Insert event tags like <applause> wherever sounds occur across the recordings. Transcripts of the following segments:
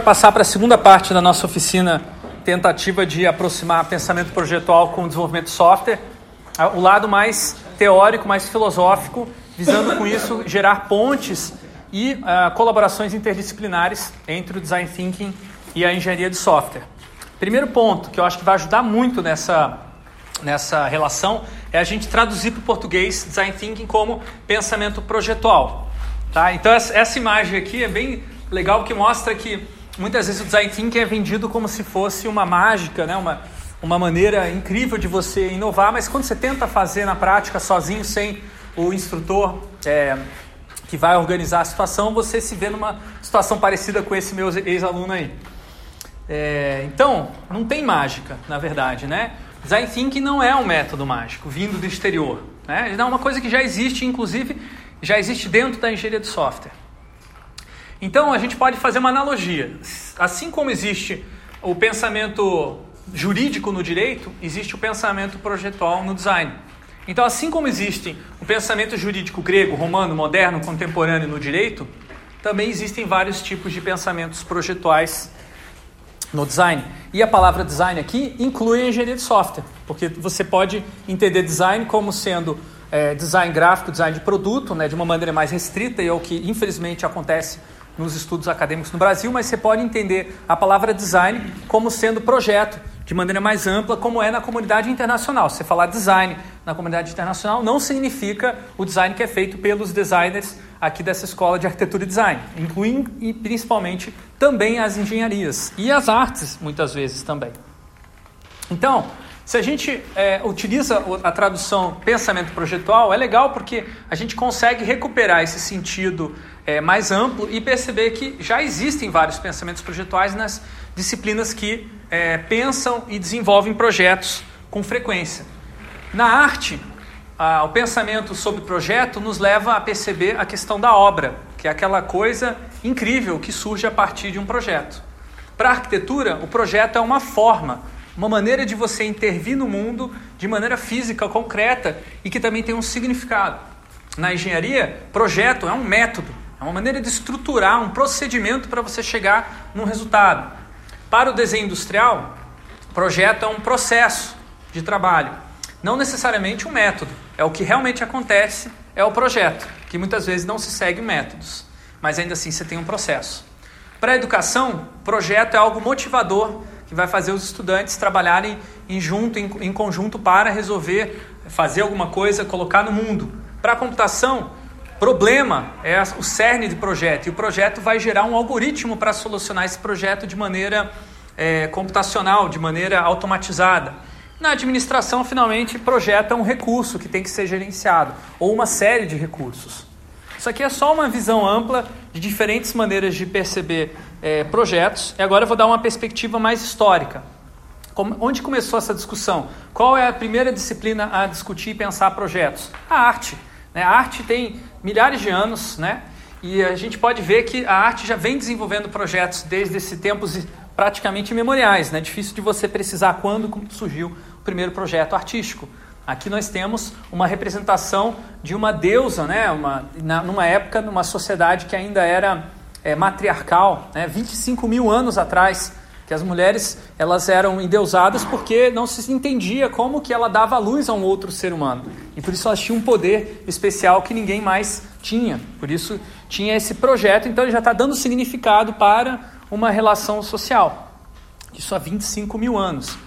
passar para a segunda parte da nossa oficina tentativa de aproximar pensamento projetual com o desenvolvimento de software, o lado mais teórico, mais filosófico, visando com isso gerar pontes e uh, colaborações interdisciplinares entre o design thinking e a engenharia de software. Primeiro ponto que eu acho que vai ajudar muito nessa, nessa relação é a gente traduzir para o português design thinking como pensamento projetual. Tá? Então essa, imagem aqui é bem legal porque mostra que muitas vezes o design thinking é vendido como se fosse uma mágica, né? uma, uma maneira incrível de você inovar, mas quando você tenta fazer na prática sozinho, sem o instrutor é, que vai organizar a situação, você se vê numa situação parecida com esse meu ex-aluno aí. É, então, não tem mágica, na verdade, né? Design Thinking não é um método mágico vindo do exterior. Né? É uma coisa que já existe, inclusive, já existe dentro da engenharia de software. Então, a gente pode fazer uma analogia. Assim como existe o pensamento jurídico no direito, existe o pensamento projetual no design. Então, assim como existe o pensamento jurídico grego, romano, moderno, contemporâneo no direito, também existem vários tipos de pensamentos projetuais no design. E a palavra design aqui inclui a engenharia de software, porque você pode entender design como sendo é, design gráfico, design de produto, né, de uma maneira mais restrita, e é o que infelizmente acontece nos estudos acadêmicos no Brasil, mas você pode entender a palavra design como sendo projeto, de maneira mais ampla, como é na comunidade internacional. Se você falar design na comunidade internacional, não significa o design que é feito pelos designers aqui dessa escola de arquitetura e design, incluindo e principalmente também as engenharias e as artes, muitas vezes também. Então, se a gente é, utiliza a tradução pensamento projetual, é legal porque a gente consegue recuperar esse sentido é, mais amplo e perceber que já existem vários pensamentos projetuais nas disciplinas que é, pensam e desenvolvem projetos com frequência. Na arte, o pensamento sobre projeto nos leva a perceber a questão da obra, que é aquela coisa incrível que surge a partir de um projeto. Para a arquitetura, o projeto é uma forma, uma maneira de você intervir no mundo de maneira física, concreta e que também tem um significado. Na engenharia, projeto é um método, é uma maneira de estruturar um procedimento para você chegar num resultado. Para o desenho industrial, projeto é um processo de trabalho, não necessariamente um método. É o que realmente acontece, é o projeto, que muitas vezes não se segue métodos, mas ainda assim você tem um processo. Para a educação, projeto é algo motivador que vai fazer os estudantes trabalharem em junto, em, em conjunto para resolver, fazer alguma coisa, colocar no mundo. Para a computação, Problema é o cerne de projeto e o projeto vai gerar um algoritmo para solucionar esse projeto de maneira é, computacional, de maneira automatizada. Na administração, finalmente, projeto é um recurso que tem que ser gerenciado ou uma série de recursos. Isso aqui é só uma visão ampla de diferentes maneiras de perceber é, projetos. E agora eu vou dar uma perspectiva mais histórica. Como, onde começou essa discussão? Qual é a primeira disciplina a discutir e pensar projetos? A arte. Né? A arte tem milhares de anos, né? E a gente pode ver que a arte já vem desenvolvendo projetos desde esse tempos praticamente imemoriais, né? Difícil de você precisar quando surgiu o primeiro projeto artístico. Aqui nós temos uma representação de uma deusa, né? Uma, na, numa época, numa sociedade que ainda era é, matriarcal, né? 25 mil anos atrás, que as mulheres elas eram endeusadas porque não se entendia como que ela dava luz a um outro ser humano. E por isso elas tinham um poder especial que ninguém mais tinha. Por isso tinha esse projeto, então ele já está dando significado para uma relação social. Isso há 25 mil anos.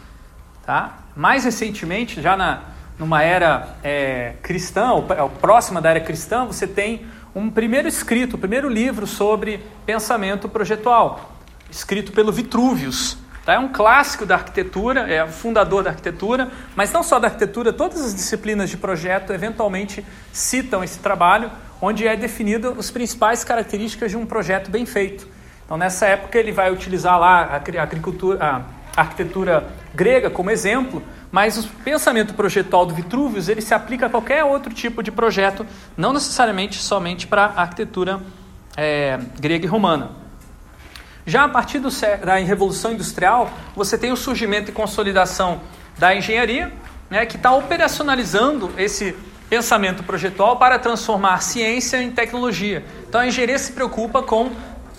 Tá? Mais recentemente, já na, numa era é, cristã, ou, ou próxima da era cristã, você tem um primeiro escrito, primeiro livro sobre pensamento projetual, escrito pelo Vitruvius. Tá? É um clássico da arquitetura, é o fundador da arquitetura, mas não só da arquitetura, todas as disciplinas de projeto eventualmente citam esse trabalho, onde é definido as principais características de um projeto bem feito. Então, nessa época, ele vai utilizar lá a, agricultura, a arquitetura grega como exemplo, mas o pensamento projetual do Vitruvius ele se aplica a qualquer outro tipo de projeto, não necessariamente somente para a arquitetura é, grega e romana. Já a partir do, da Revolução Industrial, você tem o surgimento e consolidação da engenharia, né, que está operacionalizando esse pensamento projetual para transformar ciência em tecnologia. Então a engenharia se preocupa com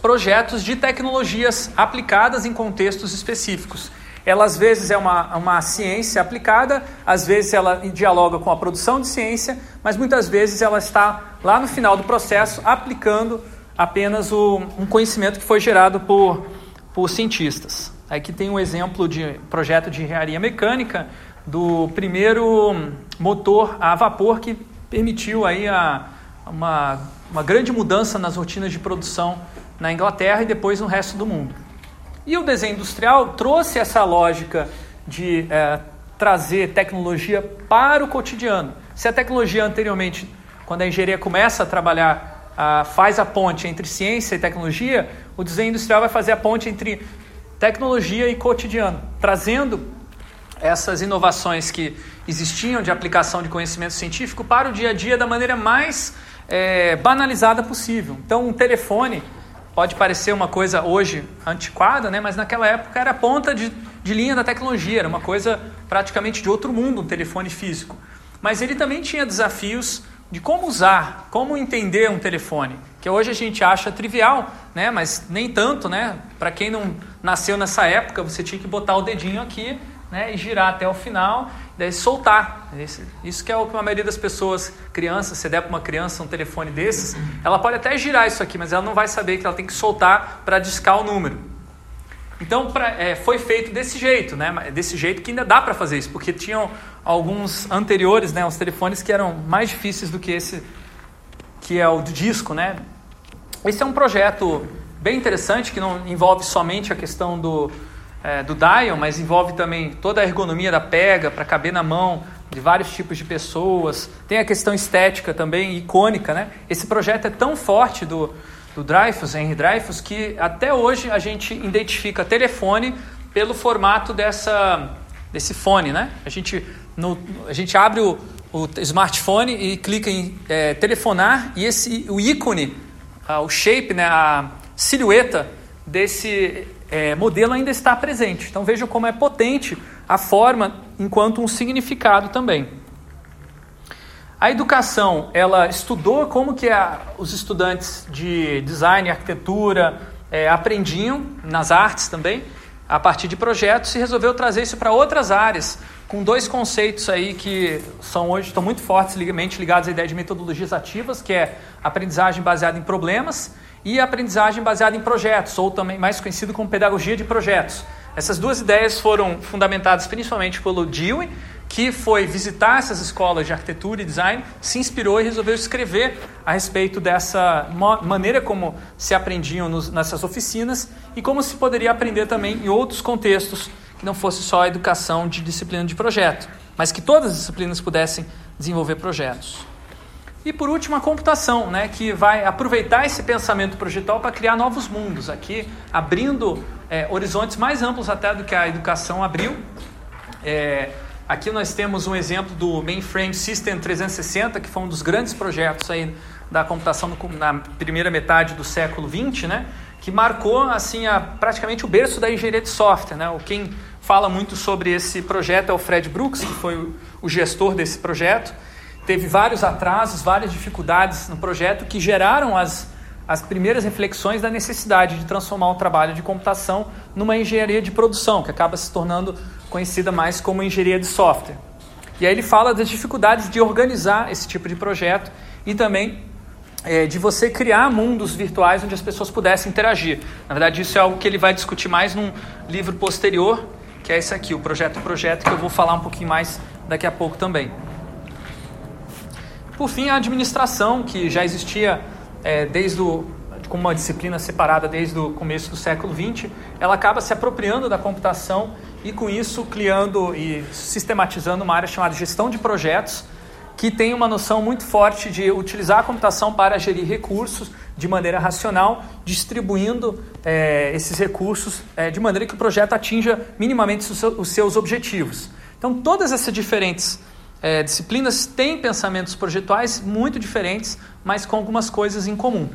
projetos de tecnologias aplicadas em contextos específicos. Ela às vezes é uma, uma ciência aplicada, às vezes ela dialoga com a produção de ciência, mas muitas vezes ela está lá no final do processo aplicando apenas o, um conhecimento que foi gerado por, por cientistas. Aqui tem um exemplo de projeto de engenharia mecânica do primeiro motor a vapor que permitiu aí a, uma, uma grande mudança nas rotinas de produção na Inglaterra e depois no resto do mundo. E o desenho industrial trouxe essa lógica de é, trazer tecnologia para o cotidiano. Se a tecnologia anteriormente, quando a engenharia começa a trabalhar, a, faz a ponte entre ciência e tecnologia, o desenho industrial vai fazer a ponte entre tecnologia e cotidiano, trazendo essas inovações que existiam de aplicação de conhecimento científico para o dia a dia da maneira mais é, banalizada possível. Então, um telefone pode parecer uma coisa hoje antiquada, né? mas naquela época era ponta de, de linha da tecnologia, era uma coisa praticamente de outro mundo, um telefone físico. Mas ele também tinha desafios de como usar, como entender um telefone, que hoje a gente acha trivial, né? mas nem tanto, né? Para quem não nasceu nessa época, você tinha que botar o dedinho aqui né, e girar até o final, soltar. Isso que é o que a maioria das pessoas, crianças, se der para uma criança um telefone desses, ela pode até girar isso aqui, mas ela não vai saber que ela tem que soltar para discar o número. Então pra, é, foi feito desse jeito, né? Desse jeito que ainda dá para fazer isso, porque tinham alguns anteriores, né? Os telefones que eram mais difíceis do que esse, que é o do disco, né? Esse é um projeto bem interessante que não envolve somente a questão do, é, do dial, mas envolve também toda a ergonomia da pega para caber na mão de vários tipos de pessoas. Tem a questão estética também, icônica, né? Esse projeto é tão forte do, do Dreyfus, Henry Dreyfus, que até hoje a gente identifica telefone pelo formato dessa, desse fone, né? A gente, no, a gente abre o, o smartphone e clica em é, telefonar e esse, o ícone, a, o shape, né, a silhueta desse é, modelo ainda está presente. Então veja como é potente a forma enquanto um significado também. A educação, ela estudou como que a, os estudantes de design arquitetura é, aprendiam nas artes também, a partir de projetos, e resolveu trazer isso para outras áreas, com dois conceitos aí que são hoje estão muito fortes ligados à ideia de metodologias ativas, que é aprendizagem baseada em problemas e aprendizagem baseada em projetos, ou também mais conhecido como pedagogia de projetos. Essas duas ideias foram fundamentadas principalmente pelo Dewey, que foi visitar essas escolas de arquitetura e design, se inspirou e resolveu escrever a respeito dessa maneira como se aprendiam nos, nessas oficinas e como se poderia aprender também em outros contextos que não fosse só a educação de disciplina de projeto, mas que todas as disciplinas pudessem desenvolver projetos. E por último, a computação, né, que vai aproveitar esse pensamento projetual para criar novos mundos, aqui abrindo é, horizontes mais amplos até do que a educação abriu. É, aqui nós temos um exemplo do Mainframe System 360, que foi um dos grandes projetos aí da computação no, na primeira metade do século 20, né, que marcou assim a, praticamente o berço da engenharia de software. Né? Quem fala muito sobre esse projeto é o Fred Brooks, que foi o, o gestor desse projeto teve vários atrasos, várias dificuldades no projeto que geraram as, as primeiras reflexões da necessidade de transformar o trabalho de computação numa engenharia de produção, que acaba se tornando conhecida mais como engenharia de software. E aí ele fala das dificuldades de organizar esse tipo de projeto e também é, de você criar mundos virtuais onde as pessoas pudessem interagir. Na verdade, isso é algo que ele vai discutir mais num livro posterior, que é esse aqui, o Projeto Projeto, que eu vou falar um pouquinho mais daqui a pouco também. Por fim, a administração, que já existia é, desde o, como uma disciplina separada desde o começo do século XX, ela acaba se apropriando da computação e, com isso, criando e sistematizando uma área chamada gestão de projetos, que tem uma noção muito forte de utilizar a computação para gerir recursos de maneira racional, distribuindo é, esses recursos é, de maneira que o projeto atinja minimamente os seus objetivos. Então, todas essas diferentes é, disciplinas têm pensamentos projetuais muito diferentes, mas com algumas coisas em comum.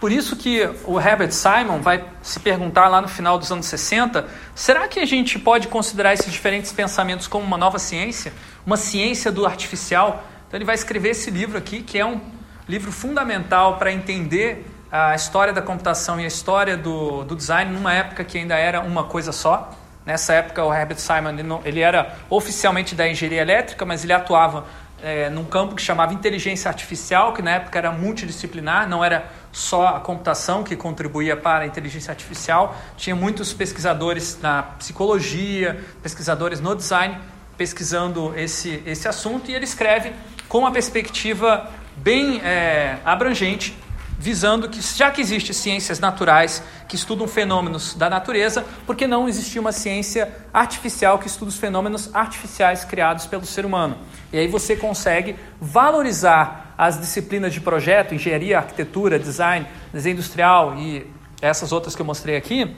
Por isso que o Herbert Simon vai se perguntar lá no final dos anos 60, será que a gente pode considerar esses diferentes pensamentos como uma nova ciência? Uma ciência do artificial? Então ele vai escrever esse livro aqui, que é um livro fundamental para entender a história da computação e a história do, do design numa época que ainda era uma coisa só. Nessa época, o Herbert Simon ele, não, ele era oficialmente da engenharia elétrica, mas ele atuava é, num campo que chamava inteligência artificial, que na época era multidisciplinar, não era só a computação que contribuía para a inteligência artificial. Tinha muitos pesquisadores na psicologia, pesquisadores no design, pesquisando esse, esse assunto, e ele escreve com uma perspectiva bem é, abrangente visando que, já que existem ciências naturais que estudam fenômenos da natureza, por que não existir uma ciência artificial que estuda os fenômenos artificiais criados pelo ser humano? E aí você consegue valorizar as disciplinas de projeto, engenharia, arquitetura, design, desenho industrial e essas outras que eu mostrei aqui,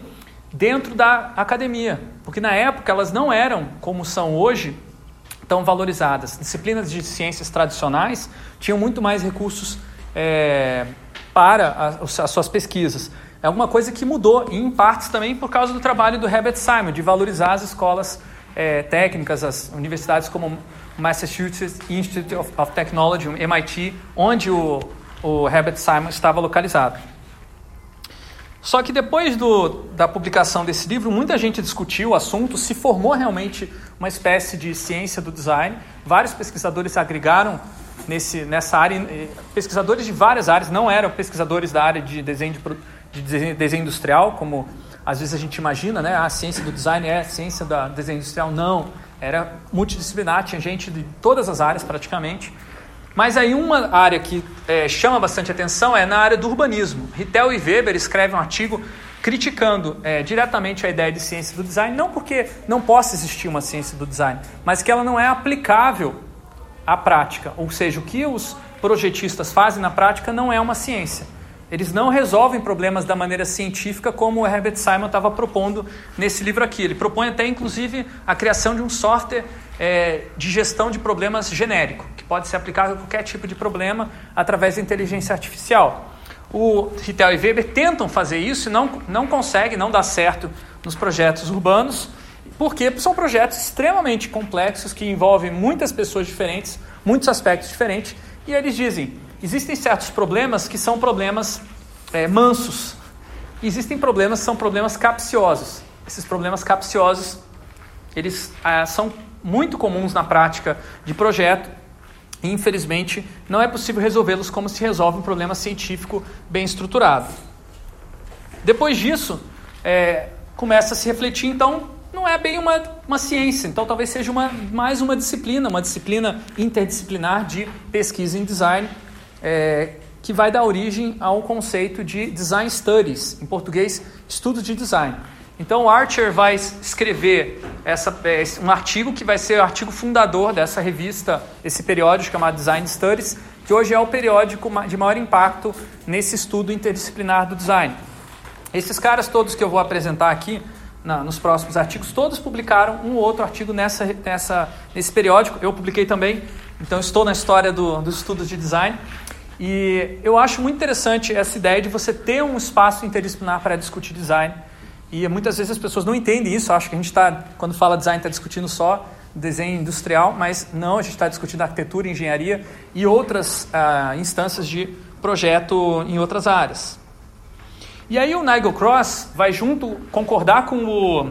dentro da academia. Porque na época elas não eram, como são hoje, tão valorizadas. Disciplinas de ciências tradicionais tinham muito mais recursos é, para as, as suas pesquisas. É alguma coisa que mudou, em partes também por causa do trabalho do Herbert Simon, de valorizar as escolas é, técnicas, as universidades como Massachusetts Institute of, of Technology, MIT, onde o, o Herbert Simon estava localizado. Só que depois do, da publicação desse livro, muita gente discutiu o assunto, se formou realmente uma espécie de ciência do design. Vários pesquisadores agregaram nesse, nessa área, pesquisadores de várias áreas, não eram pesquisadores da área de desenho, de, de desenho, industrial, como às vezes a gente imagina, né? a ciência do design é a ciência do desenho industrial. Não, era multidisciplinar, tinha gente de todas as áreas praticamente. Mas aí uma área que é, chama bastante atenção é na área do urbanismo. Rittel e Weber escrevem um artigo criticando é, diretamente a ideia de ciência do design, não porque não possa existir uma ciência do design, mas que ela não é aplicável a prática, ou seja, o que os projetistas fazem na prática não é uma ciência. Eles não resolvem problemas da maneira científica como o Herbert Simon estava propondo nesse livro aqui. Ele propõe até, inclusive, a criação de um software é, de gestão de problemas genérico, que pode ser aplicado a qualquer tipo de problema através da inteligência artificial. O Rittel e Weber tentam fazer isso e não, não conseguem, não dá certo nos projetos urbanos, porque são projetos extremamente complexos que envolvem muitas pessoas diferentes, muitos aspectos diferentes, e eles dizem: existem certos problemas que são problemas é, mansos, existem problemas que são problemas capciosos. Esses problemas capciosos eles ah, são muito comuns na prática de projeto e, infelizmente, não é possível resolvê-los como se resolve um problema científico bem estruturado. Depois disso, é, começa a se refletir, então, não é bem uma, uma ciência, então talvez seja uma, mais uma disciplina, uma disciplina interdisciplinar de pesquisa em design, é, que vai dar origem ao conceito de Design Studies, em português, estudos de design. Então o Archer vai escrever essa, é, um artigo que vai ser o artigo fundador dessa revista, esse periódico chamado Design Studies, que hoje é o periódico de maior impacto nesse estudo interdisciplinar do design. Esses caras todos que eu vou apresentar aqui na, nos próximos artigos, todos publicaram um ou outro artigo nessa, nessa, nesse periódico. Eu publiquei também, então estou na história do, dos estudos de design. E eu acho muito interessante essa ideia de você ter um espaço interdisciplinar para discutir design. E muitas vezes as pessoas não entendem isso, acham que a gente está, quando fala design, está discutindo só desenho industrial, mas não, a gente está discutindo arquitetura, engenharia e outras ah, instâncias de projeto em outras áreas. E aí o Nigel Cross vai junto concordar com o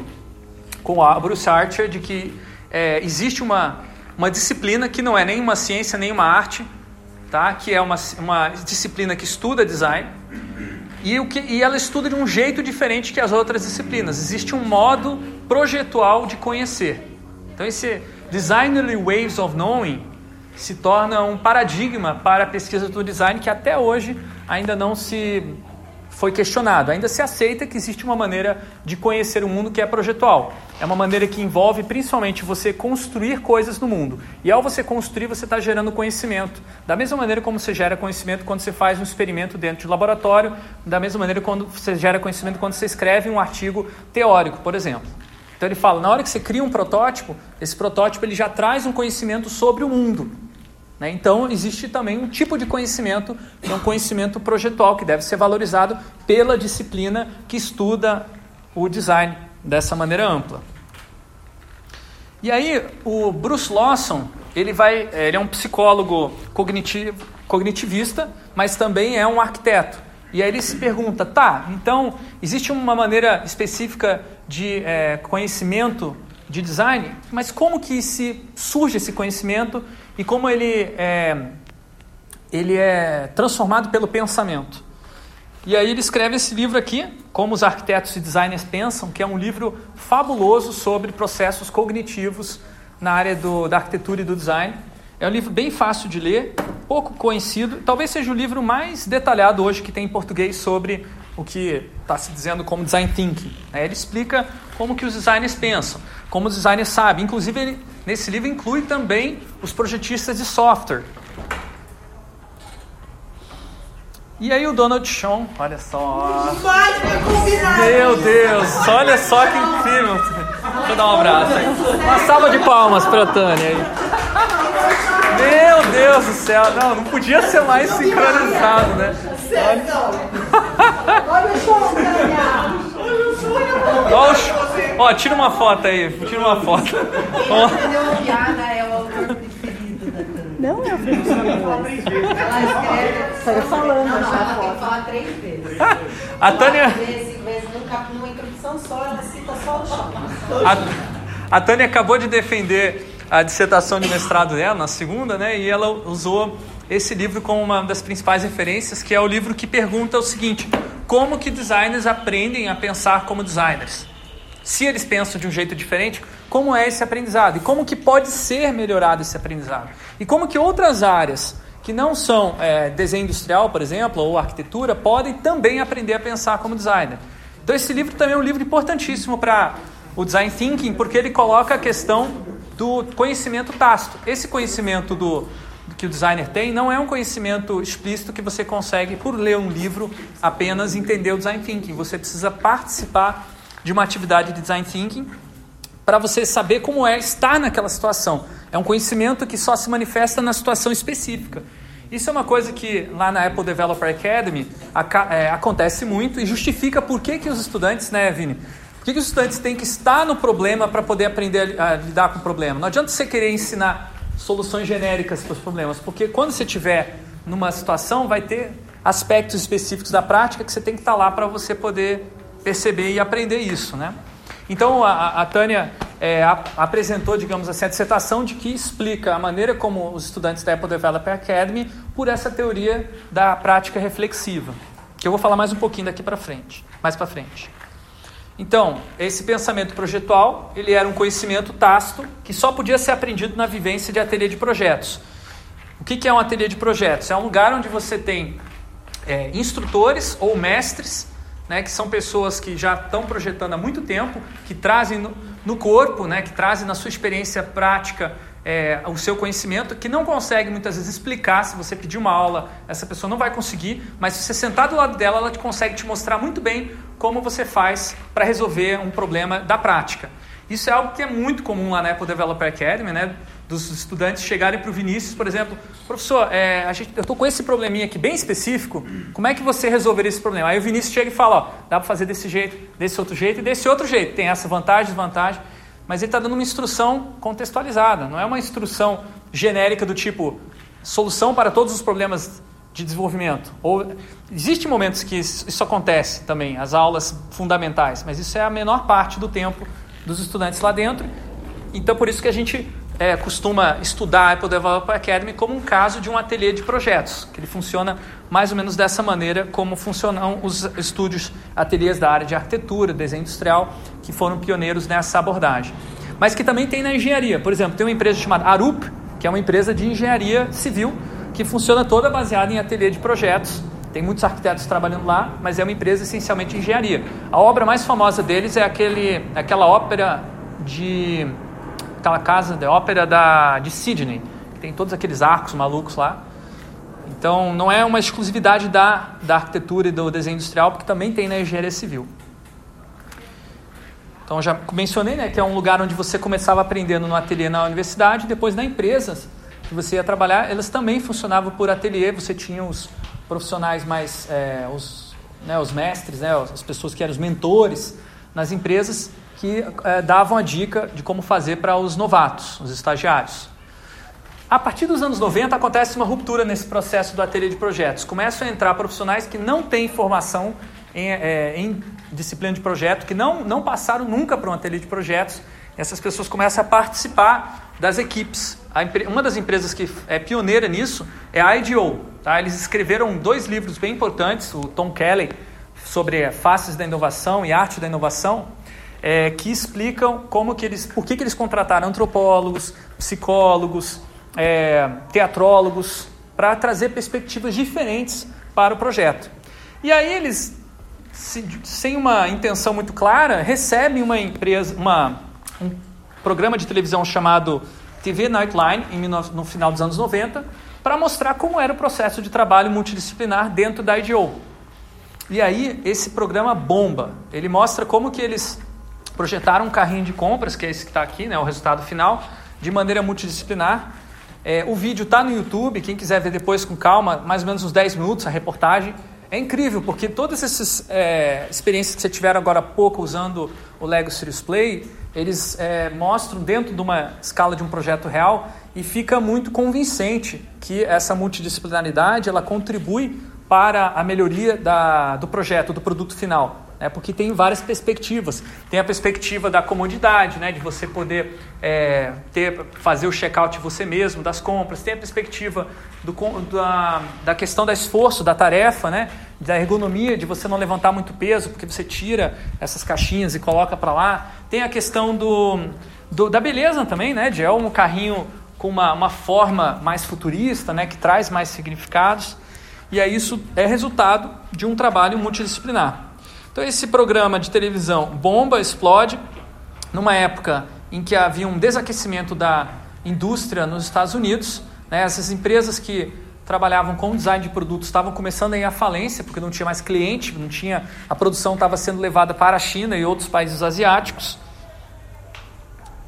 com a Bruce Archer de que é, existe uma, uma disciplina que não é nem uma ciência nem uma arte, tá? que é uma, uma disciplina que estuda design e, o que, e ela estuda de um jeito diferente que as outras disciplinas. Existe um modo projetual de conhecer. Então esse Designerly Ways of Knowing se torna um paradigma para a pesquisa do design que até hoje ainda não se foi questionado. Ainda se aceita que existe uma maneira de conhecer o mundo que é projetual. É uma maneira que envolve principalmente você construir coisas no mundo. E ao você construir, você está gerando conhecimento. Da mesma maneira como você gera conhecimento quando você faz um experimento dentro de laboratório, da mesma maneira quando você gera conhecimento quando você escreve um artigo teórico, por exemplo. Então ele fala, na hora que você cria um protótipo, esse protótipo ele já traz um conhecimento sobre o mundo. Né? Então, existe também um tipo de conhecimento, que é um conhecimento projetual, que deve ser valorizado pela disciplina que estuda o design dessa maneira ampla. E aí, o Bruce Lawson, ele, vai, ele é um psicólogo cognitivo, cognitivista, mas também é um arquiteto. E aí ele se pergunta, tá, então existe uma maneira específica de é, conhecimento de design, mas como que se surge esse conhecimento e como ele é, ele é transformado pelo pensamento? E aí ele escreve esse livro aqui, Como os Arquitetos e Designers Pensam, que é um livro fabuloso sobre processos cognitivos na área do, da arquitetura e do design. É um livro bem fácil de ler, pouco conhecido, talvez seja o livro mais detalhado hoje que tem em português sobre o que está se dizendo como design thinking. Ele explica como que os designers pensam, como os designers sabem. Inclusive, ele, nesse livro inclui também os projetistas de software, e aí o Donald Sean, olha só. Meu Deus, olha só que incrível. Deixa eu dar um abraço aí. Uma salva de palmas para a Tânia aí. Meu Deus do céu, não, não podia ser mais sincronizado, né? Olha o show, Tânia. Olha o show. Ó, tira uma foto aí, tira uma foto. Ó. Não, é o Ela escreve. Saiu falando. Não, não, ela tem que falar três vezes. A Tânia. Vezes, vezes, numa introdução só, ela cita só o chão. A, a Tânia acabou de defender a dissertação de mestrado dela, na segunda, né? E ela usou esse livro como uma das principais referências, que é o livro que pergunta o seguinte: como que designers aprendem a pensar como designers? Se eles pensam de um jeito diferente, como é esse aprendizado? E como que pode ser melhorado esse aprendizado? E como que outras áreas que não são é, desenho industrial, por exemplo, ou arquitetura, podem também aprender a pensar como designer? Então esse livro também é um livro importantíssimo para o design thinking, porque ele coloca a questão do conhecimento tácito. Esse conhecimento do, que o designer tem não é um conhecimento explícito que você consegue, por ler um livro, apenas entender o design thinking. Você precisa participar de uma atividade de design thinking para você saber como é estar naquela situação. É um conhecimento que só se manifesta na situação específica. Isso é uma coisa que lá na Apple Developer Academy é, acontece muito e justifica por que, que os estudantes, né, Vini? Por que, que os estudantes têm que estar no problema para poder aprender a, a lidar com o problema? Não adianta você querer ensinar soluções genéricas para os problemas, porque quando você estiver numa situação, vai ter aspectos específicos da prática que você tem que estar lá para você poder perceber e aprender isso, né? Então a, a Tânia é, a, apresentou, digamos assim, a dissertação de que explica a maneira como os estudantes da Apple Developer Academy por essa teoria da prática reflexiva, que eu vou falar mais um pouquinho daqui para frente, mais para frente. Então, esse pensamento projetual, ele era um conhecimento tácito que só podia ser aprendido na vivência de ateliê de projetos. O que, é um ateliê de projetos? É um lugar onde você tem é, instrutores ou mestres né, que são pessoas que já estão projetando há muito tempo, que trazem no, no corpo, né, que trazem na sua experiência prática é, o seu conhecimento, que não consegue muitas vezes explicar. Se você pedir uma aula, essa pessoa não vai conseguir, mas se você sentar do lado dela, ela consegue te mostrar muito bem como você faz para resolver um problema da prática. Isso é algo que é muito comum lá na Apple Developer Academy, né? dos estudantes chegarem para o Vinícius, por exemplo, professor, é, gente, eu estou com esse probleminha aqui bem específico, como é que você resolveria esse problema? Aí o Vinícius chega e fala, ó, dá para fazer desse jeito, desse outro jeito e desse outro jeito, tem essa vantagem, desvantagem, mas ele está dando uma instrução contextualizada, não é uma instrução genérica do tipo solução para todos os problemas de desenvolvimento. Ou existem momentos que isso acontece também, as aulas fundamentais, mas isso é a menor parte do tempo dos estudantes lá dentro. Então por isso que a gente é, costuma estudar a Apple Developer Academy como um caso de um ateliê de projetos, que ele funciona mais ou menos dessa maneira como funcionam os estúdios, ateliês da área de arquitetura, desenho industrial, que foram pioneiros nessa abordagem. Mas que também tem na engenharia. Por exemplo, tem uma empresa chamada Arup, que é uma empresa de engenharia civil, que funciona toda baseada em ateliê de projetos. Tem muitos arquitetos trabalhando lá, mas é uma empresa essencialmente de engenharia. A obra mais famosa deles é aquele, aquela ópera de aquela casa de ópera da, de Sydney, que tem todos aqueles arcos malucos lá. Então, não é uma exclusividade da, da arquitetura e do desenho industrial, porque também tem na engenharia civil. Então, já mencionei né, que é um lugar onde você começava aprendendo no ateliê na universidade, depois na empresa que você ia trabalhar, elas também funcionavam por ateliê, você tinha os profissionais mais, é, os, né, os mestres, né, as pessoas que eram os mentores nas empresas, que é, davam a dica de como fazer para os novatos, os estagiários. A partir dos anos 90 acontece uma ruptura nesse processo do ateliê de projetos. Começam a entrar profissionais que não têm formação em, é, em disciplina de projeto, que não, não passaram nunca para um ateliê de projetos. Essas pessoas começam a participar das equipes. uma das empresas que é pioneira nisso é a IDEO. Tá? Eles escreveram dois livros bem importantes, o Tom Kelly, sobre faces da inovação e arte da inovação, é, que explicam como que eles, por que, que eles contrataram antropólogos, psicólogos, é, teatrólogos, para trazer perspectivas diferentes para o projeto. E aí eles, sem uma intenção muito clara, recebem uma empresa, uma, um programa de televisão chamado TV Nightline, no final dos anos 90, para mostrar como era o processo de trabalho multidisciplinar dentro da IDO. E aí esse programa bomba. Ele mostra como que eles projetaram um carrinho de compras, que é esse que está aqui, né, o resultado final, de maneira multidisciplinar é, o vídeo está no YouTube, quem quiser ver depois com calma, mais ou menos uns 10 minutos, a reportagem. É incrível, porque todas essas é, experiências que você tiveram agora há pouco usando o Lego Serious Play, eles é, mostram dentro de uma escala de um projeto real e fica muito convincente que essa multidisciplinaridade ela contribui para a melhoria da, do projeto, do produto final né? porque tem várias perspectivas. Tem a perspectiva da comodidade, né? de você poder é, ter, fazer o check-out você mesmo das compras, tem a perspectiva do, da, da questão do esforço, da tarefa, né? da ergonomia, de você não levantar muito peso, porque você tira essas caixinhas e coloca para lá. Tem a questão do, do, da beleza também, né? de é um carrinho com uma, uma forma mais futurista, né? que traz mais significados. E aí isso é resultado de um trabalho multidisciplinar. Então esse programa de televisão bomba, explode, numa época em que havia um desaquecimento da indústria nos Estados Unidos. Né? Essas empresas que trabalhavam com design de produtos estavam começando a ir à falência, porque não tinha mais cliente, não tinha, a produção estava sendo levada para a China e outros países asiáticos.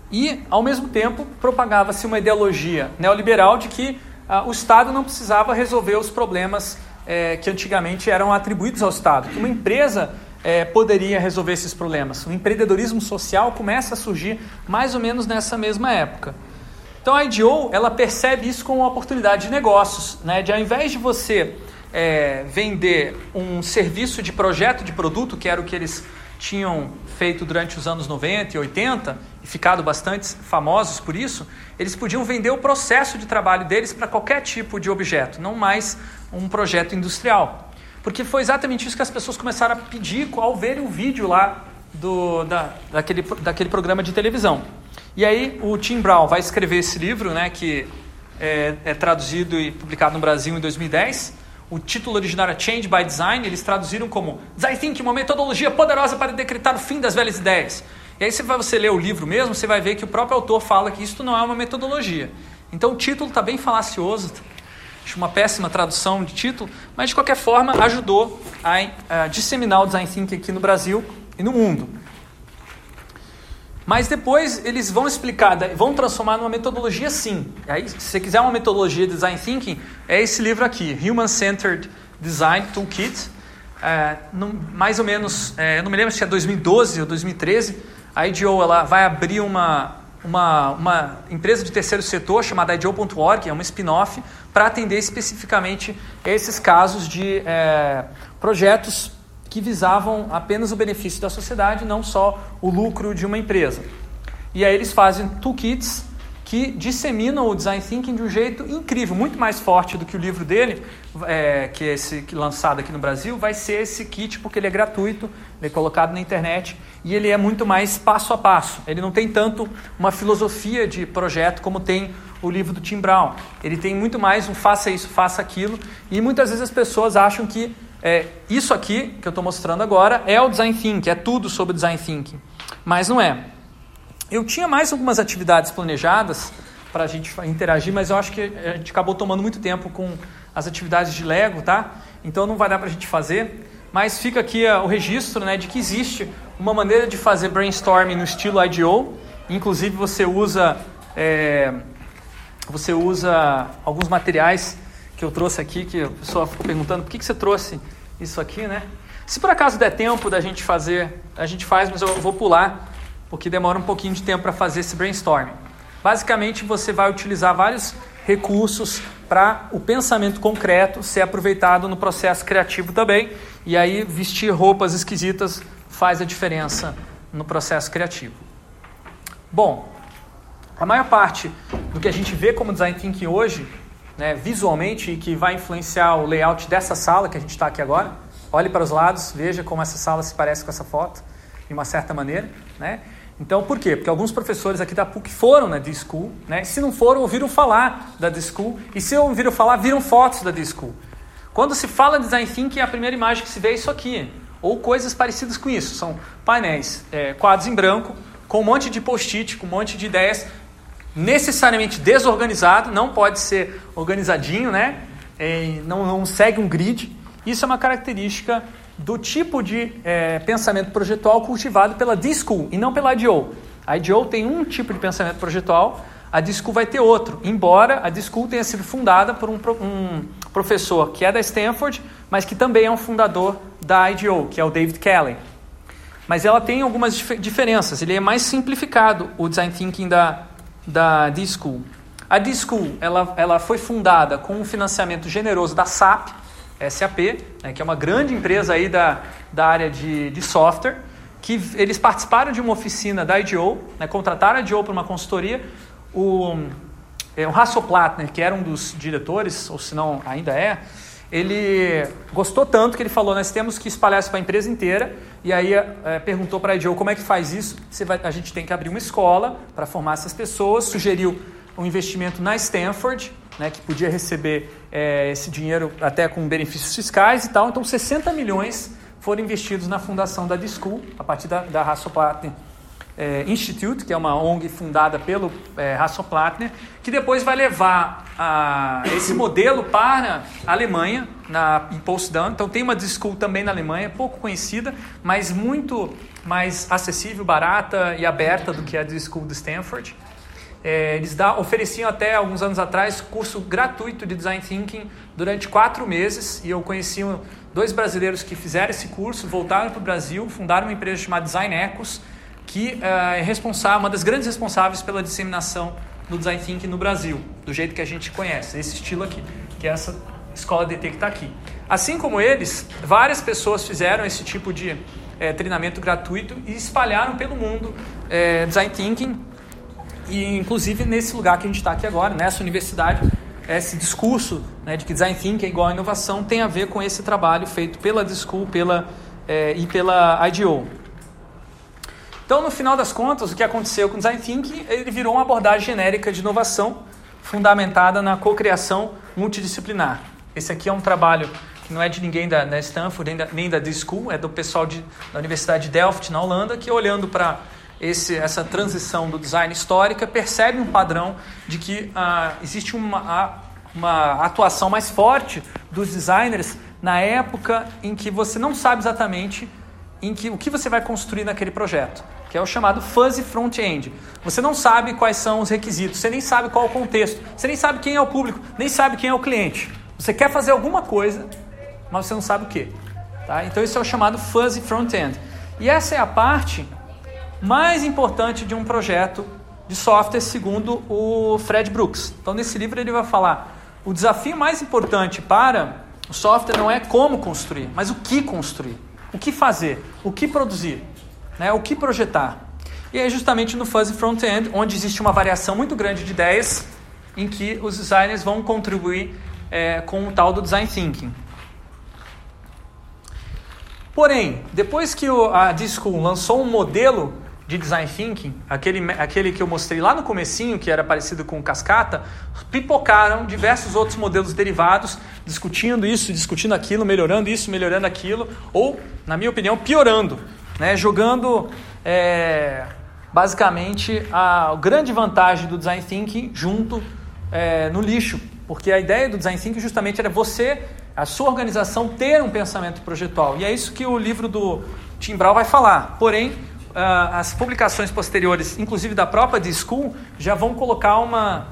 E, ao mesmo tempo, propagava-se uma ideologia neoliberal de que ah, o Estado não precisava resolver os problemas eh, que antigamente eram atribuídos ao Estado. Uma empresa é, poderia resolver esses problemas. O empreendedorismo social começa a surgir mais ou menos nessa mesma época. Então a IDO ela percebe isso como uma oportunidade de negócios, né? de ao invés de você é, vender um serviço de projeto de produto, que era o que eles tinham feito durante os anos 90 e 80 e ficado bastante famosos por isso, eles podiam vender o processo de trabalho deles para qualquer tipo de objeto, não mais um projeto industrial. Porque foi exatamente isso que as pessoas começaram a pedir ao verem o vídeo lá do, da, daquele, daquele programa de televisão. E aí o Tim Brown vai escrever esse livro, né, que é, é traduzido e publicado no Brasil em 2010. O título original é Change by Design, eles traduziram como Design Thinking, uma metodologia poderosa para decretar o fim das velhas ideias. E aí, se você ler o livro mesmo, você vai ver que o próprio autor fala que isso não é uma metodologia. Então, o título está bem falacioso, uma péssima tradução de título, mas de qualquer forma ajudou a, a disseminar o design thinking aqui no Brasil e no mundo. Mas depois eles vão explicar, vão transformar numa metodologia sim. Aí, se você quiser uma metodologia de design thinking, é esse livro aqui, Human Centered Design Toolkit. É, no, mais ou menos, é, eu não me lembro se é 2012 ou 2013, a IDEO ela vai abrir uma, uma, uma empresa de terceiro setor chamada IDEO.org, é uma spin-off, para atender especificamente esses casos de é, projetos que visavam apenas o benefício da sociedade, não só o lucro de uma empresa. E aí eles fazem toolkits que disseminam o design thinking de um jeito incrível, muito mais forte do que o livro dele, é, que é esse que lançado aqui no Brasil, vai ser esse kit porque ele é gratuito, ele é colocado na internet e ele é muito mais passo a passo. Ele não tem tanto uma filosofia de projeto como tem o livro do Tim Brown. Ele tem muito mais um faça isso, faça aquilo. E muitas vezes as pessoas acham que é, isso aqui que eu estou mostrando agora é o design thinking, é tudo sobre design thinking. Mas não é. Eu tinha mais algumas atividades planejadas para a gente interagir, mas eu acho que a gente acabou tomando muito tempo com as atividades de Lego, tá? Então não vai dar para a gente fazer. Mas fica aqui uh, o registro né, de que existe uma maneira de fazer brainstorming no estilo IDO. Inclusive você usa é, você usa alguns materiais que eu trouxe aqui, que a pessoa ficou perguntando por que, que você trouxe isso aqui, né? Se por acaso der tempo da gente fazer, a gente faz, mas eu vou pular, porque demora um pouquinho de tempo para fazer esse brainstorming. Basicamente, você vai utilizar vários recursos para o pensamento concreto ser aproveitado no processo criativo também. E aí, vestir roupas esquisitas faz a diferença no processo criativo. Bom, a maior parte do que a gente vê como design thinking hoje, né, visualmente, e que vai influenciar o layout dessa sala que a gente está aqui agora, olhe para os lados, veja como essa sala se parece com essa foto, de uma certa maneira, né? Então, por quê? Porque alguns professores aqui da PUC foram na D-School, né? Se não foram, ouviram falar da D-School. E se ouviram falar, viram fotos da D-School. Quando se fala de Design Thinking, a primeira imagem que se vê é isso aqui. Ou coisas parecidas com isso. São painéis, é, quadros em branco, com um monte de post-it, com um monte de ideias, necessariamente desorganizado, não pode ser organizadinho, né? É, não, não segue um grid. Isso é uma característica do tipo de é, pensamento projetual cultivado pela D-School e não pela IDEO. A IDEO tem um tipo de pensamento projetual, a D-School vai ter outro, embora a D-School tenha sido fundada por um, um, professor que é da Stanford, mas que também é um fundador da IDEO, que é o David Kelly. Mas ela tem algumas dif diferenças, ele é mais simplificado, o Design Thinking da, da D-School. A D-School ela, ela foi fundada com um financiamento generoso da SAP, SAP, né, que é uma grande empresa aí da, da área de, de software, que eles participaram de uma oficina da IDEO, né, contrataram a IDEO para uma consultoria. O, é, o Hassoplatner, que era um dos diretores, ou se não ainda é, ele gostou tanto que ele falou: nós temos que espalhar isso para a empresa inteira. E aí é, perguntou para a IDEO como é que faz isso. Vai, a gente tem que abrir uma escola para formar essas pessoas. Sugeriu um investimento na Stanford, né, que podia receber é, esse dinheiro até com benefícios fiscais e tal. Então, 60 milhões foram investidos na fundação da Discool, a partir da, da Hasso-Plattner é, Institute, que é uma ONG fundada pelo é, Hasso-Plattner, que depois vai levar a, esse modelo para a Alemanha, na, em Potsdam. Então, tem uma Discool também na Alemanha, pouco conhecida, mas muito mais acessível, barata e aberta do que a Discool de Stanford. É, eles dá, ofereciam até alguns anos atrás curso gratuito de Design Thinking durante quatro meses e eu conheci dois brasileiros que fizeram esse curso, voltaram para o Brasil, fundaram uma empresa chamada Design Ecos, que é responsável, uma das grandes responsáveis pela disseminação do Design Thinking no Brasil, do jeito que a gente conhece, esse estilo aqui, que é essa escola DT que está aqui. Assim como eles, várias pessoas fizeram esse tipo de é, treinamento gratuito e espalharam pelo mundo é, Design Thinking e inclusive nesse lugar que a gente está aqui agora, nessa universidade, esse discurso né, de que design thinking é igual a inovação tem a ver com esse trabalho feito pela Discool pela, é, e pela IDEO. Então, no final das contas, o que aconteceu com o design thinking, ele virou uma abordagem genérica de inovação fundamentada na cocriação multidisciplinar. Esse aqui é um trabalho que não é de ninguém da, da Stanford, nem da, nem da Discool, é do pessoal de, da Universidade de Delft, na Holanda, que olhando para essa transição do design histórica percebe um padrão de que ah, existe uma, uma atuação mais forte dos designers na época em que você não sabe exatamente em que, o que você vai construir naquele projeto, que é o chamado fuzzy front-end. Você não sabe quais são os requisitos, você nem sabe qual o contexto, você nem sabe quem é o público, nem sabe quem é o cliente. Você quer fazer alguma coisa, mas você não sabe o que. Tá? Então isso é o chamado fuzzy front-end. E essa é a parte mais importante de um projeto de software, segundo o Fred Brooks. Então, nesse livro, ele vai falar: o desafio mais importante para o software não é como construir, mas o que construir, o que fazer, o que produzir, né? o que projetar. E é justamente no Fuzzy Front-End, onde existe uma variação muito grande de ideias, em que os designers vão contribuir é, com o tal do Design Thinking. Porém, depois que a Disco lançou um modelo de design thinking, aquele, aquele que eu mostrei lá no comecinho, que era parecido com cascata, pipocaram diversos outros modelos derivados, discutindo isso, discutindo aquilo, melhorando isso, melhorando aquilo, ou, na minha opinião, piorando, né? jogando é, basicamente a, grande vantagem do design thinking junto é, no lixo, porque a ideia do design thinking justamente era você, a sua organização, ter um pensamento projetual, e é isso que o livro do Tim Brown vai falar. Porém, as publicações posteriores, inclusive da própria de School, já vão colocar uma,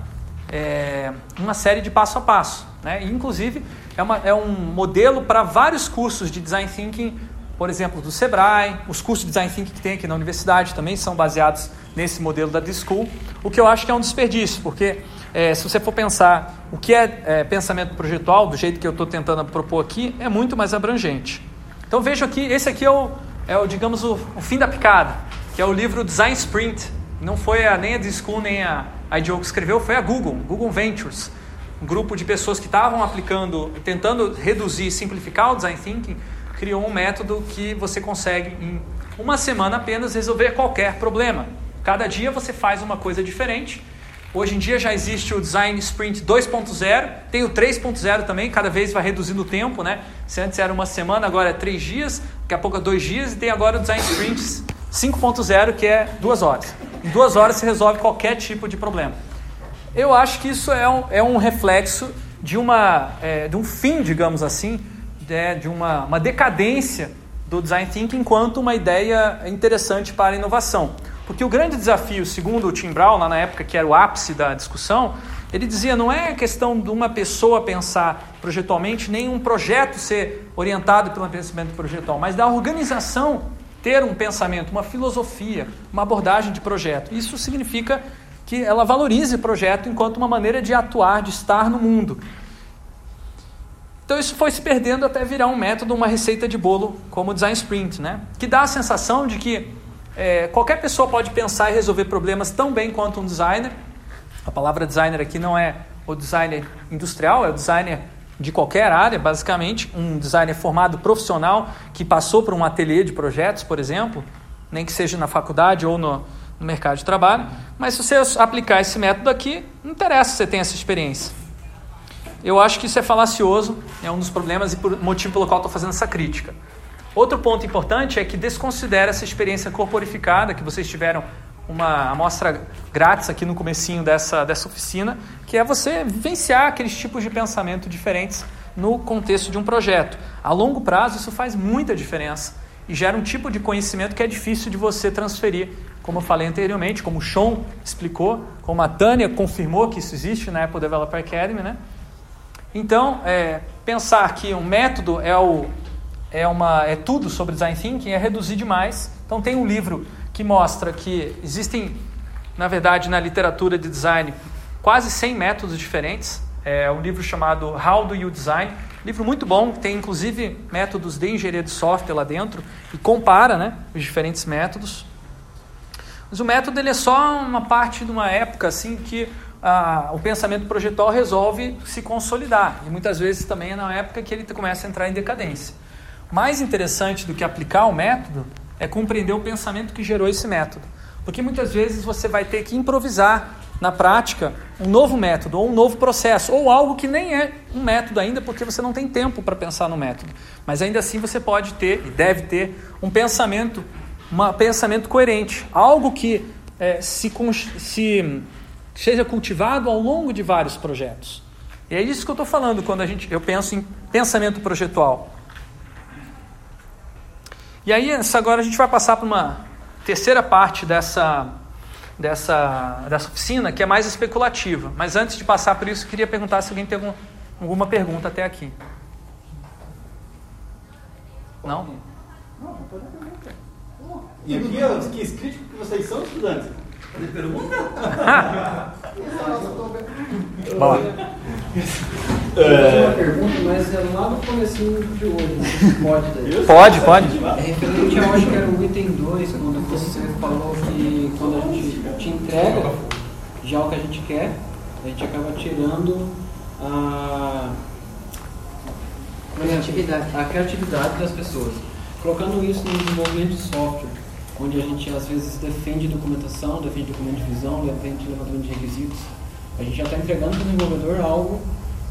é, uma série de passo a passo. Né? E, inclusive, é, uma, é um modelo para vários cursos de Design Thinking por exemplo, do Sebrae, os cursos de Design Thinking que tem aqui na universidade também são baseados nesse modelo da D-School, o que eu acho que é um desperdício, porque é, se você for pensar o que é, é pensamento projetual, do jeito que eu estou tentando propor aqui, é muito mais abrangente. Então vejo aqui, esse aqui é o, é o digamos, o, o fim da picada, que é o livro Design Sprint. Não foi a, nem a Discool nem a IDEO que escreveu, foi a Google, Google Ventures. Um grupo de pessoas que estavam aplicando, tentando reduzir e simplificar o Design Thinking, criou um método que você consegue, em uma semana apenas, resolver qualquer problema. Cada dia você faz uma coisa diferente Hoje em dia já existe o Design Sprint 2.0, tem o 3.0 também, cada vez vai reduzindo o tempo, né? Se antes era uma semana, agora é três dias, daqui a pouco é dois dias, e tem agora o Design Sprint 5.0, que é duas horas. Em duas horas se resolve qualquer tipo de problema. Eu acho que isso é um, é um reflexo de, uma, é, de um fim, digamos assim, de, é, de uma, uma decadência do Design Thinking enquanto uma ideia interessante para a inovação. Porque o grande desafio, segundo o Tim Brown, lá na época que era o ápice da discussão, ele dizia não é questão de uma pessoa pensar projetualmente, nem um projeto ser orientado pelo pensamento projetual, mas da organização ter um pensamento, uma filosofia, uma abordagem de projeto. Isso significa que ela valorize o projeto enquanto uma maneira de atuar, de estar no mundo. Então isso foi se perdendo até virar um método, uma receita de bolo como o Design Sprint, né? que dá a sensação de que é, qualquer pessoa pode pensar e resolver problemas tão bem quanto um designer. A palavra designer aqui não é o designer industrial, é o designer de qualquer área, basicamente. Um designer formado profissional que passou por um ateliê de projetos, por exemplo, nem que seja na faculdade ou no, no mercado de trabalho. Mas se você aplicar esse método aqui, não interessa se você tem essa experiência. Eu acho que isso é falacioso, é um dos problemas e por motivo pelo qual estou fazendo essa crítica. Outro ponto importante é que desconsidera essa experiência corporificada, que vocês tiveram uma amostra grátis aqui no comecinho dessa, dessa oficina, que é você vivenciar aqueles tipos de pensamento diferentes no contexto de um projeto. A longo prazo isso faz muita diferença e gera um tipo de conhecimento que é difícil de você transferir, como eu falei anteriormente, como o Sean explicou, como a Tânia confirmou que isso existe na Apple Developer Academy, né? Então, é, pensar que um método é o é, uma, é tudo sobre design thinking é reduzir demais. Então tem um livro que mostra que existem, na verdade, na literatura de design, quase 100 métodos diferentes. É um livro chamado How Do You Design? Livro muito bom, tem inclusive métodos de engenharia de software lá dentro e compara né, os diferentes métodos. Mas o método ele é só uma parte de uma época assim que ah, o pensamento projetual resolve se consolidar. E muitas vezes também é na época que ele começa a entrar em decadência. Mais interessante do que aplicar o método é compreender o pensamento que gerou esse método. Porque muitas vezes você vai ter que improvisar na prática um novo método ou um novo processo ou algo que nem é um método ainda porque você não tem tempo para pensar no método. Mas ainda assim você pode ter e deve ter um pensamento, um pensamento coerente, algo que é, se, se seja cultivado ao longo de vários projetos. E é isso que eu estou falando quando a gente, eu penso em pensamento projetual. E aí, agora a gente vai passar para uma terceira parte dessa, dessa, dessa oficina, que é mais especulativa. Mas antes de passar por isso, eu queria perguntar se alguém tem algum, alguma pergunta até aqui. Não? Não, E aqui, ó, que escrito que vocês são estudantes. Fazer pergunta? <laughs> Boa. <laughs> É... uma pergunta, mas é lá no comecinho de hoje, pode daí. <laughs> Pode, pode. É referente ao, acho que era o item 2, quando você falou que quando a gente te entrega já o que a gente quer, a gente acaba tirando a criatividade, a criatividade das pessoas. Colocando isso no desenvolvimento de software, onde a gente às vezes defende documentação, defende documento de visão, defende levantamento de requisitos, a gente já está entregando para o desenvolvedor algo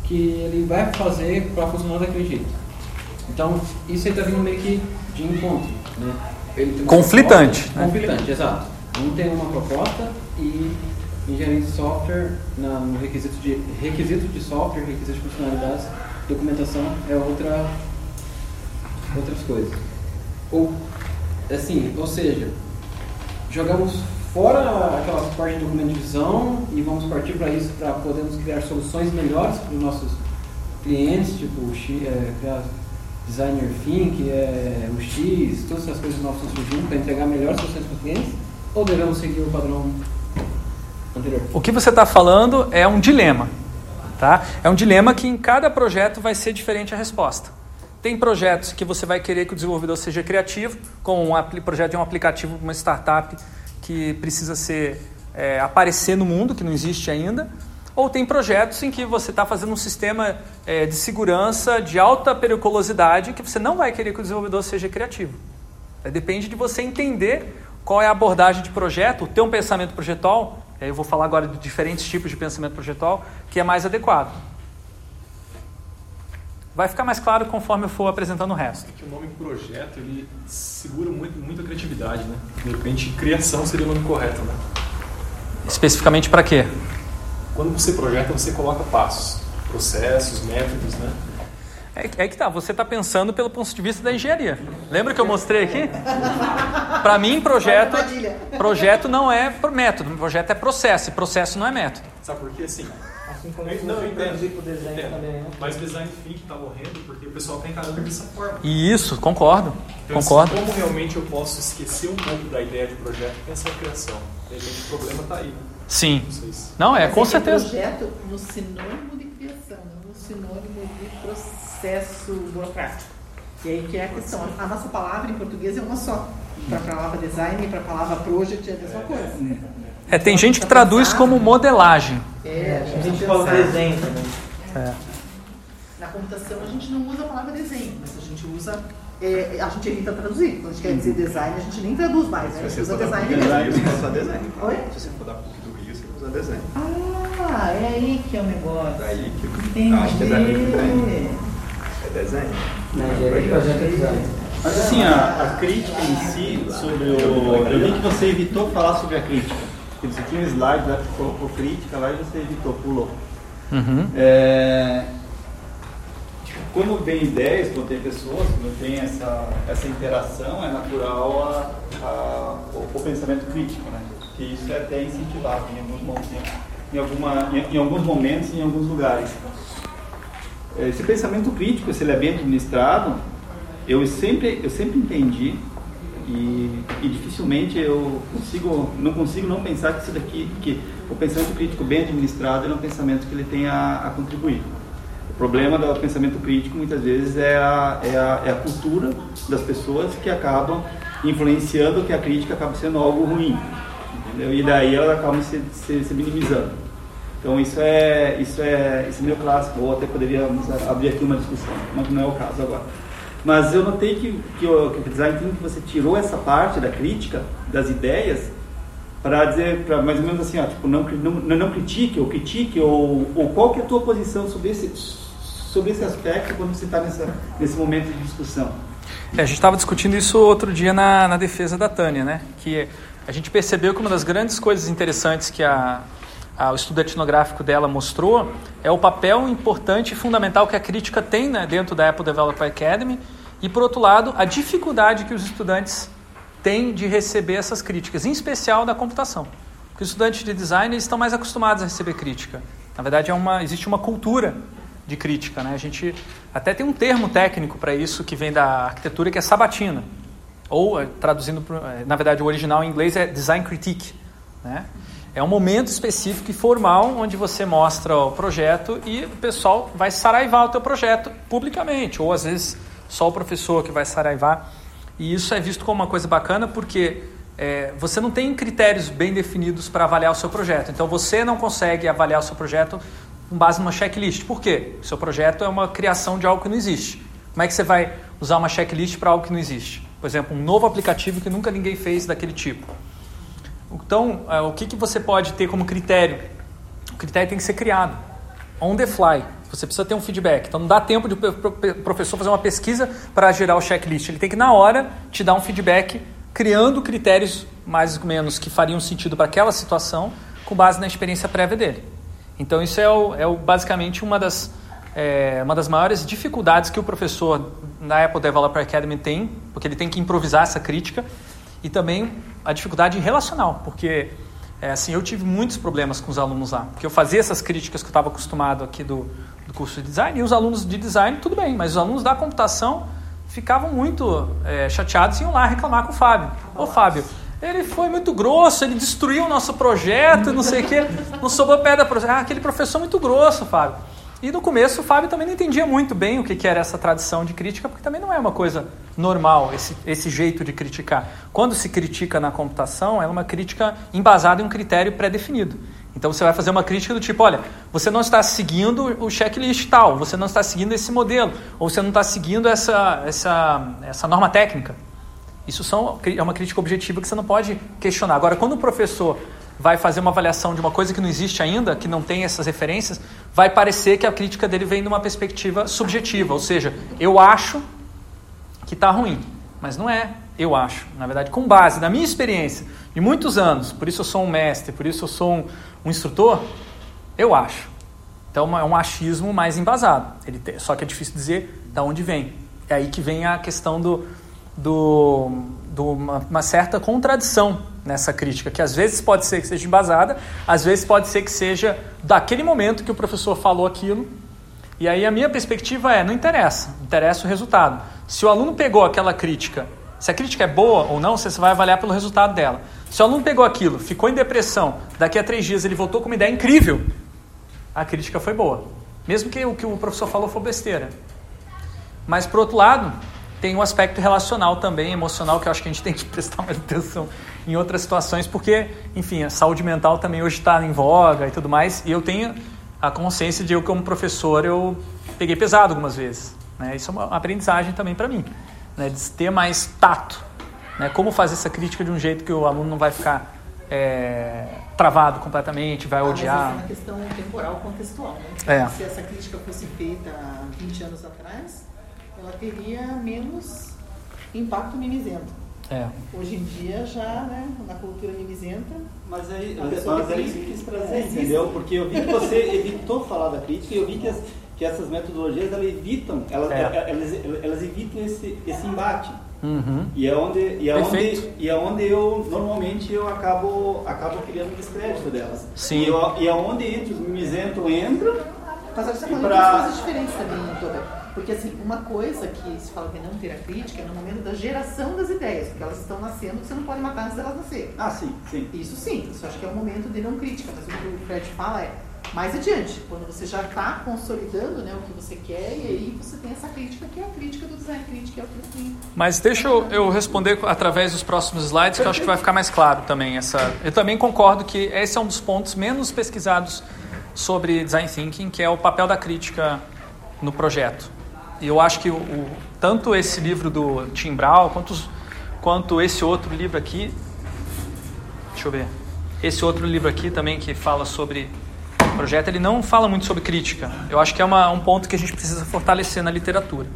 que ele vai fazer para funcionar daquele jeito. Então, isso aí está vindo meio que de encontro. Né? conflitante. Proposta, né? Conflitante, exato. Um tem uma proposta e engenharia de software, na, no requisito de, requisito de software, requisito de funcionalidades, documentação é outra, outras coisas. Ou, assim, ou seja, jogamos fora aquela parte de documento de visão e vamos partir para isso para podermos criar soluções melhores para os nossos clientes, tipo é, criar designer think, é, o X, todas essas coisas novas estão surgindo para entregar melhores soluções para os clientes? Ou devemos seguir o padrão anterior? O que você está falando é um dilema. Tá? É um dilema que em cada projeto vai ser diferente a resposta. Tem projetos que você vai querer que o desenvolvedor seja criativo, como um projeto de um aplicativo, uma startup que precisa ser é, aparecer no mundo, que não existe ainda. Ou tem projetos em que você está fazendo um sistema é, de segurança de alta periculosidade que você não vai querer que o desenvolvedor seja criativo. É, depende de você entender qual é a abordagem de projeto, ter um pensamento projetual. Eu vou falar agora de diferentes tipos de pensamento projetual que é mais adequado. Vai ficar mais claro conforme eu for apresentando o resto. É que o nome projeto ele segura muito, muito a criatividade, né? De repente, criação seria o nome correto, né? Especificamente para quê? Quando você projeta, você coloca passos, processos, métodos, né? É, é que tá, você está pensando pelo ponto de vista da engenharia. Lembra que eu mostrei aqui? Para mim, projeto, projeto não é método, projeto é processo, e processo não é método. Sabe por quê? Assim, assim como eu não entendo pro design entendo. também. Né? Mas o design thinking está morrendo porque o pessoal está encarando dessa forma. Isso, concordo. Então, concordo. Assim, como realmente eu posso esquecer um pouco da ideia de projeto e pensar em criação? De repente o problema está aí. Sim. Não, é, Mas com é certeza. projeto no sinônimo de criação, não no sinônimo de processo burocrático. E aí que é a questão. A nossa palavra em português é uma só. Para a palavra design e para a palavra project é a mesma coisa. É, tem gente que traduz como modelagem. É, a gente fala desenho também. É. Na computação a gente não usa a palavra desenho, mas a gente usa é, a gente evita traduzir. Quando a gente quer dizer design, a gente nem traduz mais, né? A gente usa design mesmo. Você usa design. Oi? Se você for da PUC do Rio, você usa design. Ah, é aí que é o negócio. Daí que Entendi. acho que é daí que vem. É design. Na engenharia projeto é design. Mas assim, a, a, crítica em si, sobre o. Eu vi que você evitou falar sobre a crítica. Você tinha um slide lá que colocou crítica lá e você evitou, pulou. Uhum. É, quando vem ideias, quando tem pessoas, quando tem essa, essa interação, é natural a, a, o, o, pensamento crítico, né? Que isso é até incentivado em alguns momentos, em, alguma, em, em alguns momentos, em alguns lugares. Esse pensamento crítico, se ele é bem administrado, eu sempre, eu sempre entendi e, e, dificilmente eu consigo, não consigo não pensar que isso daqui, que o pensamento crítico bem administrado é um pensamento que ele tem a, a contribuir. O problema do pensamento crítico muitas vezes é a, é a, é a cultura das pessoas que acabam influenciando que a crítica acaba sendo algo ruim. Entendeu? E daí ela acaba se, se, se, minimizando. Então isso é, isso, é, isso é meio clássico, ou até poderíamos abrir aqui uma discussão, mas não é o caso agora. Mas eu notei que, que, o, que o design thinking você tirou essa parte da crítica, das ideias, para dizer, para mais ou menos assim, ó, tipo, não, não, não critique ou critique, ou, ou qual que é a tua posição sobre esse, sobre esse aspecto quando você está nesse momento de discussão? É, a gente estava discutindo isso outro dia na, na defesa da Tânia, né? Que a gente percebeu que uma das grandes coisas interessantes que a, a, o estudo etnográfico dela mostrou é o papel importante e fundamental que a crítica tem né, dentro da Apple Developer Academy e, por outro lado, a dificuldade que os estudantes têm de receber essas críticas, em especial da computação. Porque os estudantes de design estão mais acostumados a receber crítica. Na verdade, é uma, existe uma cultura de crítica. Né? A gente até tem um termo técnico para isso que vem da arquitetura, que é sabatina. Ou, eh, traduzindo, eh, na verdade, o original em inglês é design critique. Né? É um momento específico e formal onde você mostra o projeto e o pessoal vai saraivar o teu projeto publicamente, ou às vezes só o professor que vai saraivar. E isso é visto como uma coisa bacana porque é, você não tem critérios bem definidos para avaliar o seu projeto. Então você não consegue avaliar o seu projeto com base numa checklist. Por quê? O seu projeto é uma criação de algo que não existe. Como é que você vai usar uma checklist para algo que não existe? Por exemplo, um novo aplicativo que nunca ninguém fez daquele tipo. Então, é, o que, que você pode ter como critério? O critério tem que ser criado, on the fly. Você precisa ter um feedback. Então, não dá tempo de o professor fazer uma pesquisa para gerar o checklist. Ele tem que, na hora, te dar um feedback criando critérios mais ou menos que fariam sentido para aquela situação com base na experiência prévia dele. Então isso é, o, é o, basicamente uma das, é, uma das maiores dificuldades que o professor na Apple Developer Academy tem, porque ele tem que improvisar essa crítica, e também a dificuldade relacional, porque é, assim, eu tive muitos problemas com os alunos lá, porque eu fazia essas críticas que eu estava acostumado aqui do, do curso de design, e os alunos de design, tudo bem, mas os alunos da computação ficavam muito é, chateados e iam lá reclamar com o Fábio. Ô Fábio, ele foi muito grosso, ele destruiu o nosso projeto, não sei o quê, não sobrou pedra. Pro... Ah, aquele professor muito grosso, Fábio. E no começo o Fábio também não entendia muito bem o que, que era essa tradição de crítica, porque também não é uma coisa normal esse, esse jeito de criticar. Quando se critica na computação, é uma crítica embasada em um critério pré-definido. Então você vai fazer uma crítica do tipo, olha, você não está seguindo o checklist tal, você não está seguindo esse modelo, ou você não está seguindo essa, essa, essa norma técnica. Isso são, é uma crítica objetiva que você não pode questionar. Agora, quando o professor vai fazer uma avaliação de uma coisa que não existe ainda, que não tem essas referências, vai parecer que a crítica dele vem de uma perspectiva subjetiva, ou seja, eu acho que está ruim, mas não é eu acho. Na verdade, com base na minha experiência de muitos anos, por isso eu sou um mestre, por isso eu sou um, um instrutor, eu acho. Então é um achismo mais embasado. Ele tem, só que é difícil dizer de onde vem. É aí que vem a questão do, do, do uma, uma, certa contradição nessa crítica, que às vezes pode ser que seja embasada, às vezes pode ser que seja daquele momento que o professor falou aquilo. E aí a minha perspectiva é, não interessa, interessa o resultado. Se o aluno pegou aquela crítica se a crítica é boa ou não, você vai avaliar pelo resultado dela. Se o aluno pegou aquilo, ficou em depressão, daqui a três dias ele voltou com uma ideia incrível, a crítica foi boa. Mesmo que o que o professor falou for besteira. Mas, por outro lado, tem um aspecto relacional também, emocional, que eu acho que a gente tem que <laughs> prestar mais atenção em outras situações, porque, enfim, a saúde mental também hoje está em voga e tudo mais, e eu tenho a consciência de eu, como professor, eu peguei pesado algumas vezes. Né? Isso é uma aprendizagem também para mim né, de ter mais tato. Né, como fazer essa crítica de um jeito que o aluno não vai ficar é, travado completamente, vai ah, odiar. Mas é uma questão temporal, contextual. Né? É. Se essa crítica fosse feita 20 anos atrás, ela teria menos impacto mimizento. É. Hoje em dia já, né, na cultura mimizenta. Mas aí, mas aí que quis trazer, entendeu? Porque eu vi que você evitou falar da crítica e eu vi que as, que essas metodologias elas evitam, elas, É. elas, elas evitam esse, esse embate. Uhum. E é onde, e é Perfeito. onde, e é onde eu normalmente eu acabo, acabo criando descrédito delas. Sim. E, eu, e é onde entre os mimizentos entram. Mas você está falando pra- de coisas diferentes também, doutora. Porque assim, uma coisa que se fala que não ter a crítica é no momento da geração das ideias, porque elas estão nascendo, você não pode matar antes delas nascerem. Ah, sim, sim. Isso sim, isso acho que é o momento de não crítica, mas o que o Fred fala é mais adiante, quando você já está consolidando né, o que você quer, e aí você tem essa crítica, que é a crítica do design crítica, é o que você Mas deixa eu, eu responder através dos próximos slides, que eu acho que vai ficar mais claro também. Essa, eu também concordo que esse é um dos pontos menos pesquisados sobre design thinking, que é o papel da crítica no projeto. E eu acho que o, o- tanto esse livro do Tim Brown, quanto, quanto esse outro livro aqui, deixa eu ver, esse outro livro aqui também que fala sobre projeto, ele não fala muito sobre crítica. Eu acho que é uma, um ponto que a gente precisa fortalecer na literatura.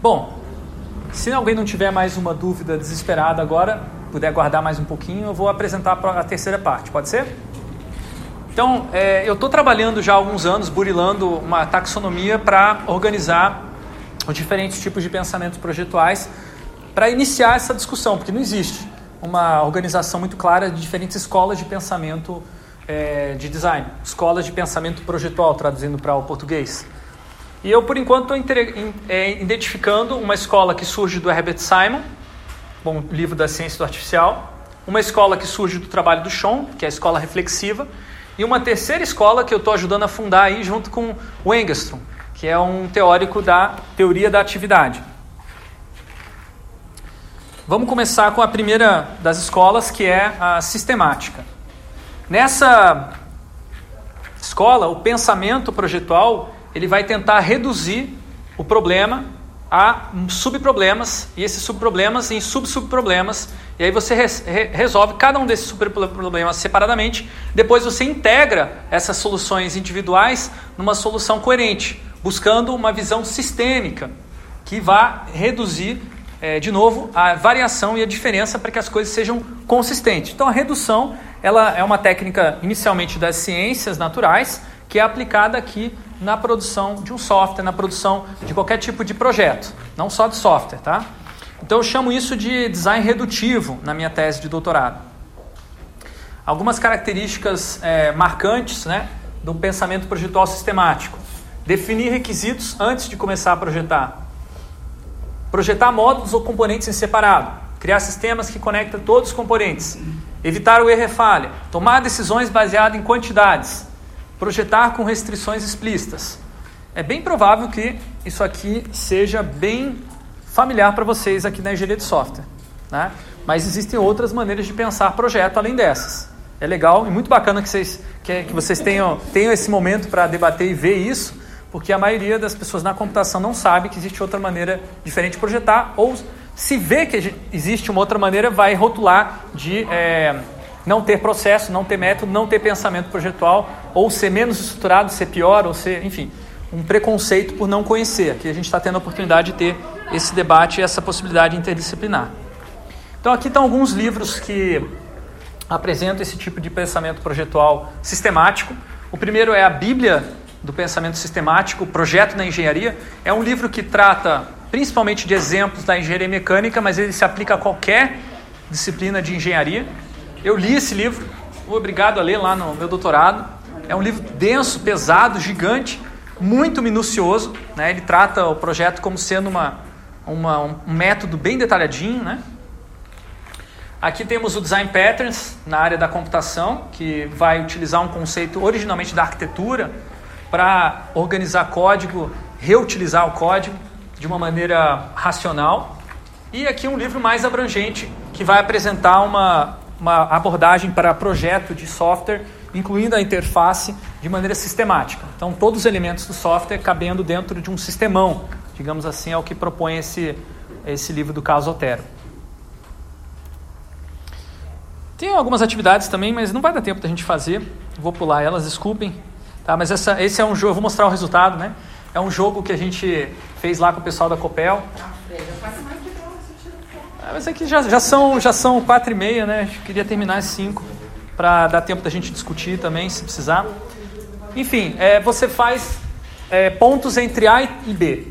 Bom, se alguém não tiver mais uma dúvida desesperada agora, puder aguardar mais um pouquinho, eu vou apresentar a terceira parte, pode ser? Então, é, eu estou trabalhando já há alguns anos, burilando uma taxonomia para organizar os diferentes tipos de pensamentos projetuais para iniciar essa discussão, porque não existe uma organização muito clara de diferentes escolas de pensamento é, de design, escolas de pensamento projetual, traduzindo para o português. E eu, por enquanto, estou identificando uma escola que surge do Herbert Simon, bom livro da ciência do artificial, uma escola que surge do trabalho do Sean, que é a escola reflexiva, e uma terceira escola que eu estou ajudando a fundar aí junto com o Engstrom, que é um teórico da teoria da atividade. Vamos começar com a primeira das escolas, que é a sistemática. Nessa escola, o pensamento projetual ele vai tentar reduzir o problema a subproblemas e esses subproblemas em sub-subproblemas e aí você re- resolve cada um desses subproblemas separadamente depois você integra essas soluções individuais numa solução coerente buscando uma visão sistêmica que vá reduzir eh, de novo a variação e a diferença para que as coisas sejam consistentes então a redução ela é uma técnica inicialmente das ciências naturais que é aplicada aqui na produção de um software, na produção de qualquer tipo de projeto, não só de software, tá? Então eu chamo isso de design redutivo na minha tese de doutorado. Algumas características é, marcantes, né, do pensamento projetual sistemático. Definir requisitos antes de começar a projetar. Projetar módulos ou componentes em separado. Criar sistemas que conectam todos os componentes. Evitar o erro e falha. Tomar decisões baseadas em quantidades. Projetar com restrições explícitas. É bem provável que isso aqui seja bem familiar para vocês aqui na engenharia de software. Né? Mas existem outras maneiras de pensar projeto além dessas. É legal e muito bacana que vocês, que, que vocês tenham, tenham esse momento para debater e ver isso, porque a maioria das pessoas na computação não sabe que existe outra maneira diferente de projetar, ou se vê que existe uma outra maneira, vai rotular de é, não ter processo, não ter método, não ter pensamento projetual, ou ser menos estruturado, ser pior, ou ser, enfim, um preconceito por não conhecer. Aqui a gente está tendo a oportunidade de ter esse debate e essa possibilidade interdisciplinar. Então aqui estão alguns livros que apresentam esse tipo de pensamento projetual sistemático. O primeiro é a Bíblia do Pensamento Sistemático, Projeto na Engenharia. É um livro que trata principalmente de exemplos da engenharia mecânica, mas ele se aplica a qualquer disciplina de engenharia. Eu li esse livro, obrigado a ler lá no meu doutorado. É um livro denso, pesado, gigante, muito minucioso. Né? Ele trata o projeto como sendo uma, uma, um método bem detalhadinho. Né? Aqui temos o Design Patterns na área da computação, que vai utilizar um conceito originalmente da arquitetura para organizar código, reutilizar o código de uma maneira racional. E aqui um livro mais abrangente que vai apresentar uma, uma abordagem para projeto de software, incluindo a interface de maneira sistemática. Então, todos os elementos do software cabendo dentro de um sistemão, digamos assim, é o que propõe esse, esse livro do Caso Otero. Tem algumas atividades também, mas não vai dar tempo da gente fazer. Vou pular elas, desculpem. Tá, mas essa, esse é um jogo, eu vou mostrar o resultado, né? É um jogo que a gente fez lá com o pessoal da Copel. Ah, mas aqui já, já são já são quatro e meia, né? Eu queria terminar às cinco para dar tempo da gente discutir também, se precisar. Enfim, é, você faz é, pontos entre A e B.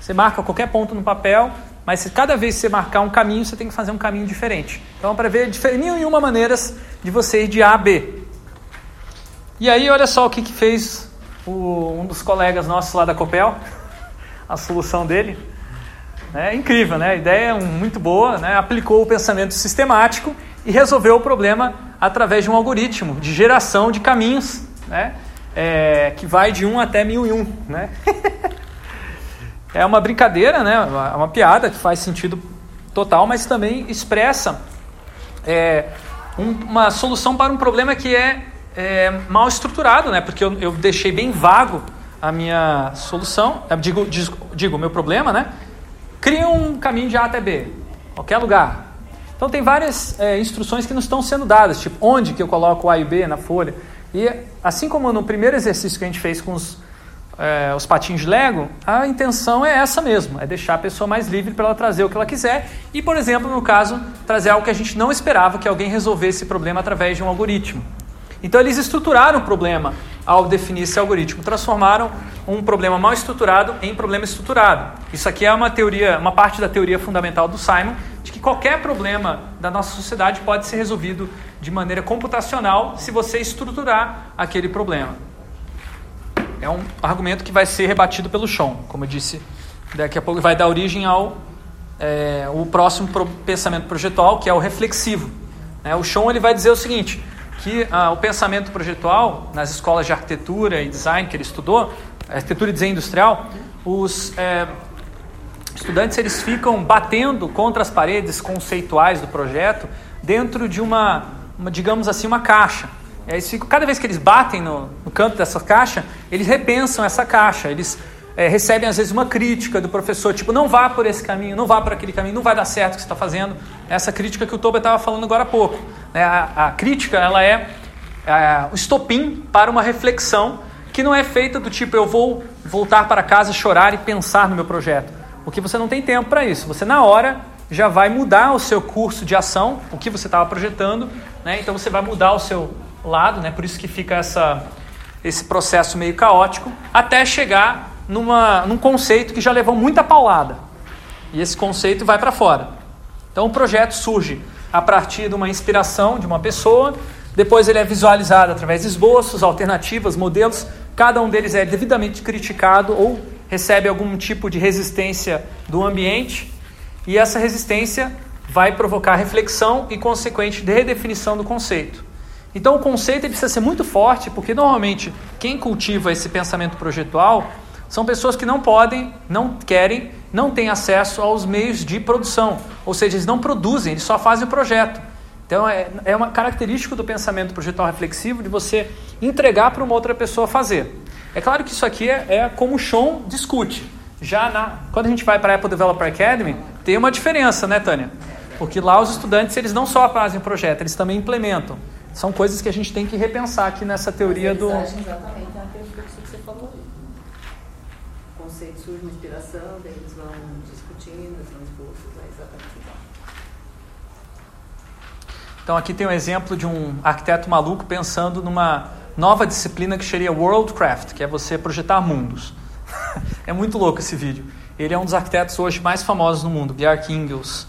Você marca qualquer ponto no papel, mas se cada vez que você marcar um caminho, você tem que fazer um caminho diferente. Então, para ver mil e uma maneiras de você ir de A a B. E aí, olha só o que, que fez o, um dos colegas nossos lá da Copel, a solução dele. É incrível, né? A ideia é muito boa, né? aplicou o pensamento sistemático e resolveu o problema através de um algoritmo de geração de caminhos, né? É, que vai de 1 até mil e um. Né? <laughs> é uma brincadeira, né? uma piada que faz sentido total, mas também expressa é, um, uma solução para um problema que é é, mal estruturado, né? Porque eu, eu, deixei bem vago a minha solução, eu digo, digo, o meu problema, né? Cria um caminho de A até B, qualquer lugar. Então tem várias é, instruções que não estão sendo dadas, tipo onde que eu coloco o A e B na folha. E assim como no primeiro exercício que a gente fez com os, é, os de Lego, a intenção é essa mesmo, é deixar a pessoa mais livre para ela trazer o que ela quiser e, por exemplo, no caso, trazer algo que a gente não esperava que alguém resolvesse esse problema através de um algoritmo. Então eles estruturaram o problema ao definir esse algoritmo, transformaram um problema mal estruturado em problema estruturado. Isso aqui é uma teoria, uma parte da teoria fundamental do Simon, de que qualquer problema da nossa sociedade pode ser resolvido de maneira computacional se você estruturar aquele problema. É um argumento que vai ser rebatido pelo Sean, como eu disse, daqui a pouco vai dar origem ao é, o próximo pensamento projetual, que é o reflexivo. É, o Sean ele vai dizer o seguinte: que ah, o pensamento projetual nas escolas de arquitetura e design que ele estudou, arquitetura e design industrial, os é, estudantes eles ficam batendo contra as paredes conceituais do projeto dentro de uma, uma digamos assim, uma caixa. Eles ficam, cada vez que eles batem no, no canto dessa caixa, eles repensam essa caixa, eles é, recebem às vezes uma crítica do professor, tipo, não vá por esse caminho, não vá por aquele caminho, não vai dar certo o que você está fazendo. Essa crítica que o Toba estava falando agora há pouco. Né? A, a, crítica ela é, é o estopim para uma reflexão que não é feita do tipo, eu vou voltar para casa, chorar e pensar no meu projeto. Porque você não tem tempo para isso. Você, na hora, já vai mudar o seu curso de ação, o que você estava projetando, né? então você vai mudar o seu lado, né? por isso que fica essa, esse processo meio caótico, até chegar numa, num conceito que já levou muita paulada. E esse conceito vai para fora. Então o projeto surge a partir de uma inspiração de uma pessoa, depois ele é visualizado através de esboços, alternativas, modelos, cada um deles é devidamente criticado ou recebe algum tipo de resistência do ambiente, e essa resistência vai provocar reflexão e consequente redefinição do conceito. Então o conceito precisa ser muito forte, porque normalmente quem cultiva esse pensamento projetual são pessoas que não podem, não querem, não têm acesso aos meios de produção. Ou seja, eles não produzem, eles só fazem o projeto. Então é, é uma característica do pensamento projetual reflexivo de você entregar para uma outra pessoa fazer. É claro que isso aqui é, é como o Sean discute. Já na, quando a gente vai para a Apple Developer Academy, tem uma diferença, né, Tânia? Porque lá os estudantes eles não só fazem projeto, eles também implementam. São coisas que a gente tem que repensar aqui nessa teoria do. Exatamente aquilo que você falou. Conceito surge uma inspiração, daí eles vão discutindo, são é exatamente igual. Então aqui tem um exemplo de um arquiteto maluco pensando numa nova disciplina que seria Worldcraft, que é você projetar mundos. <laughs> é muito louco esse vídeo. Ele é um dos arquitetos hoje mais famosos no mundo, Bjark Ingels.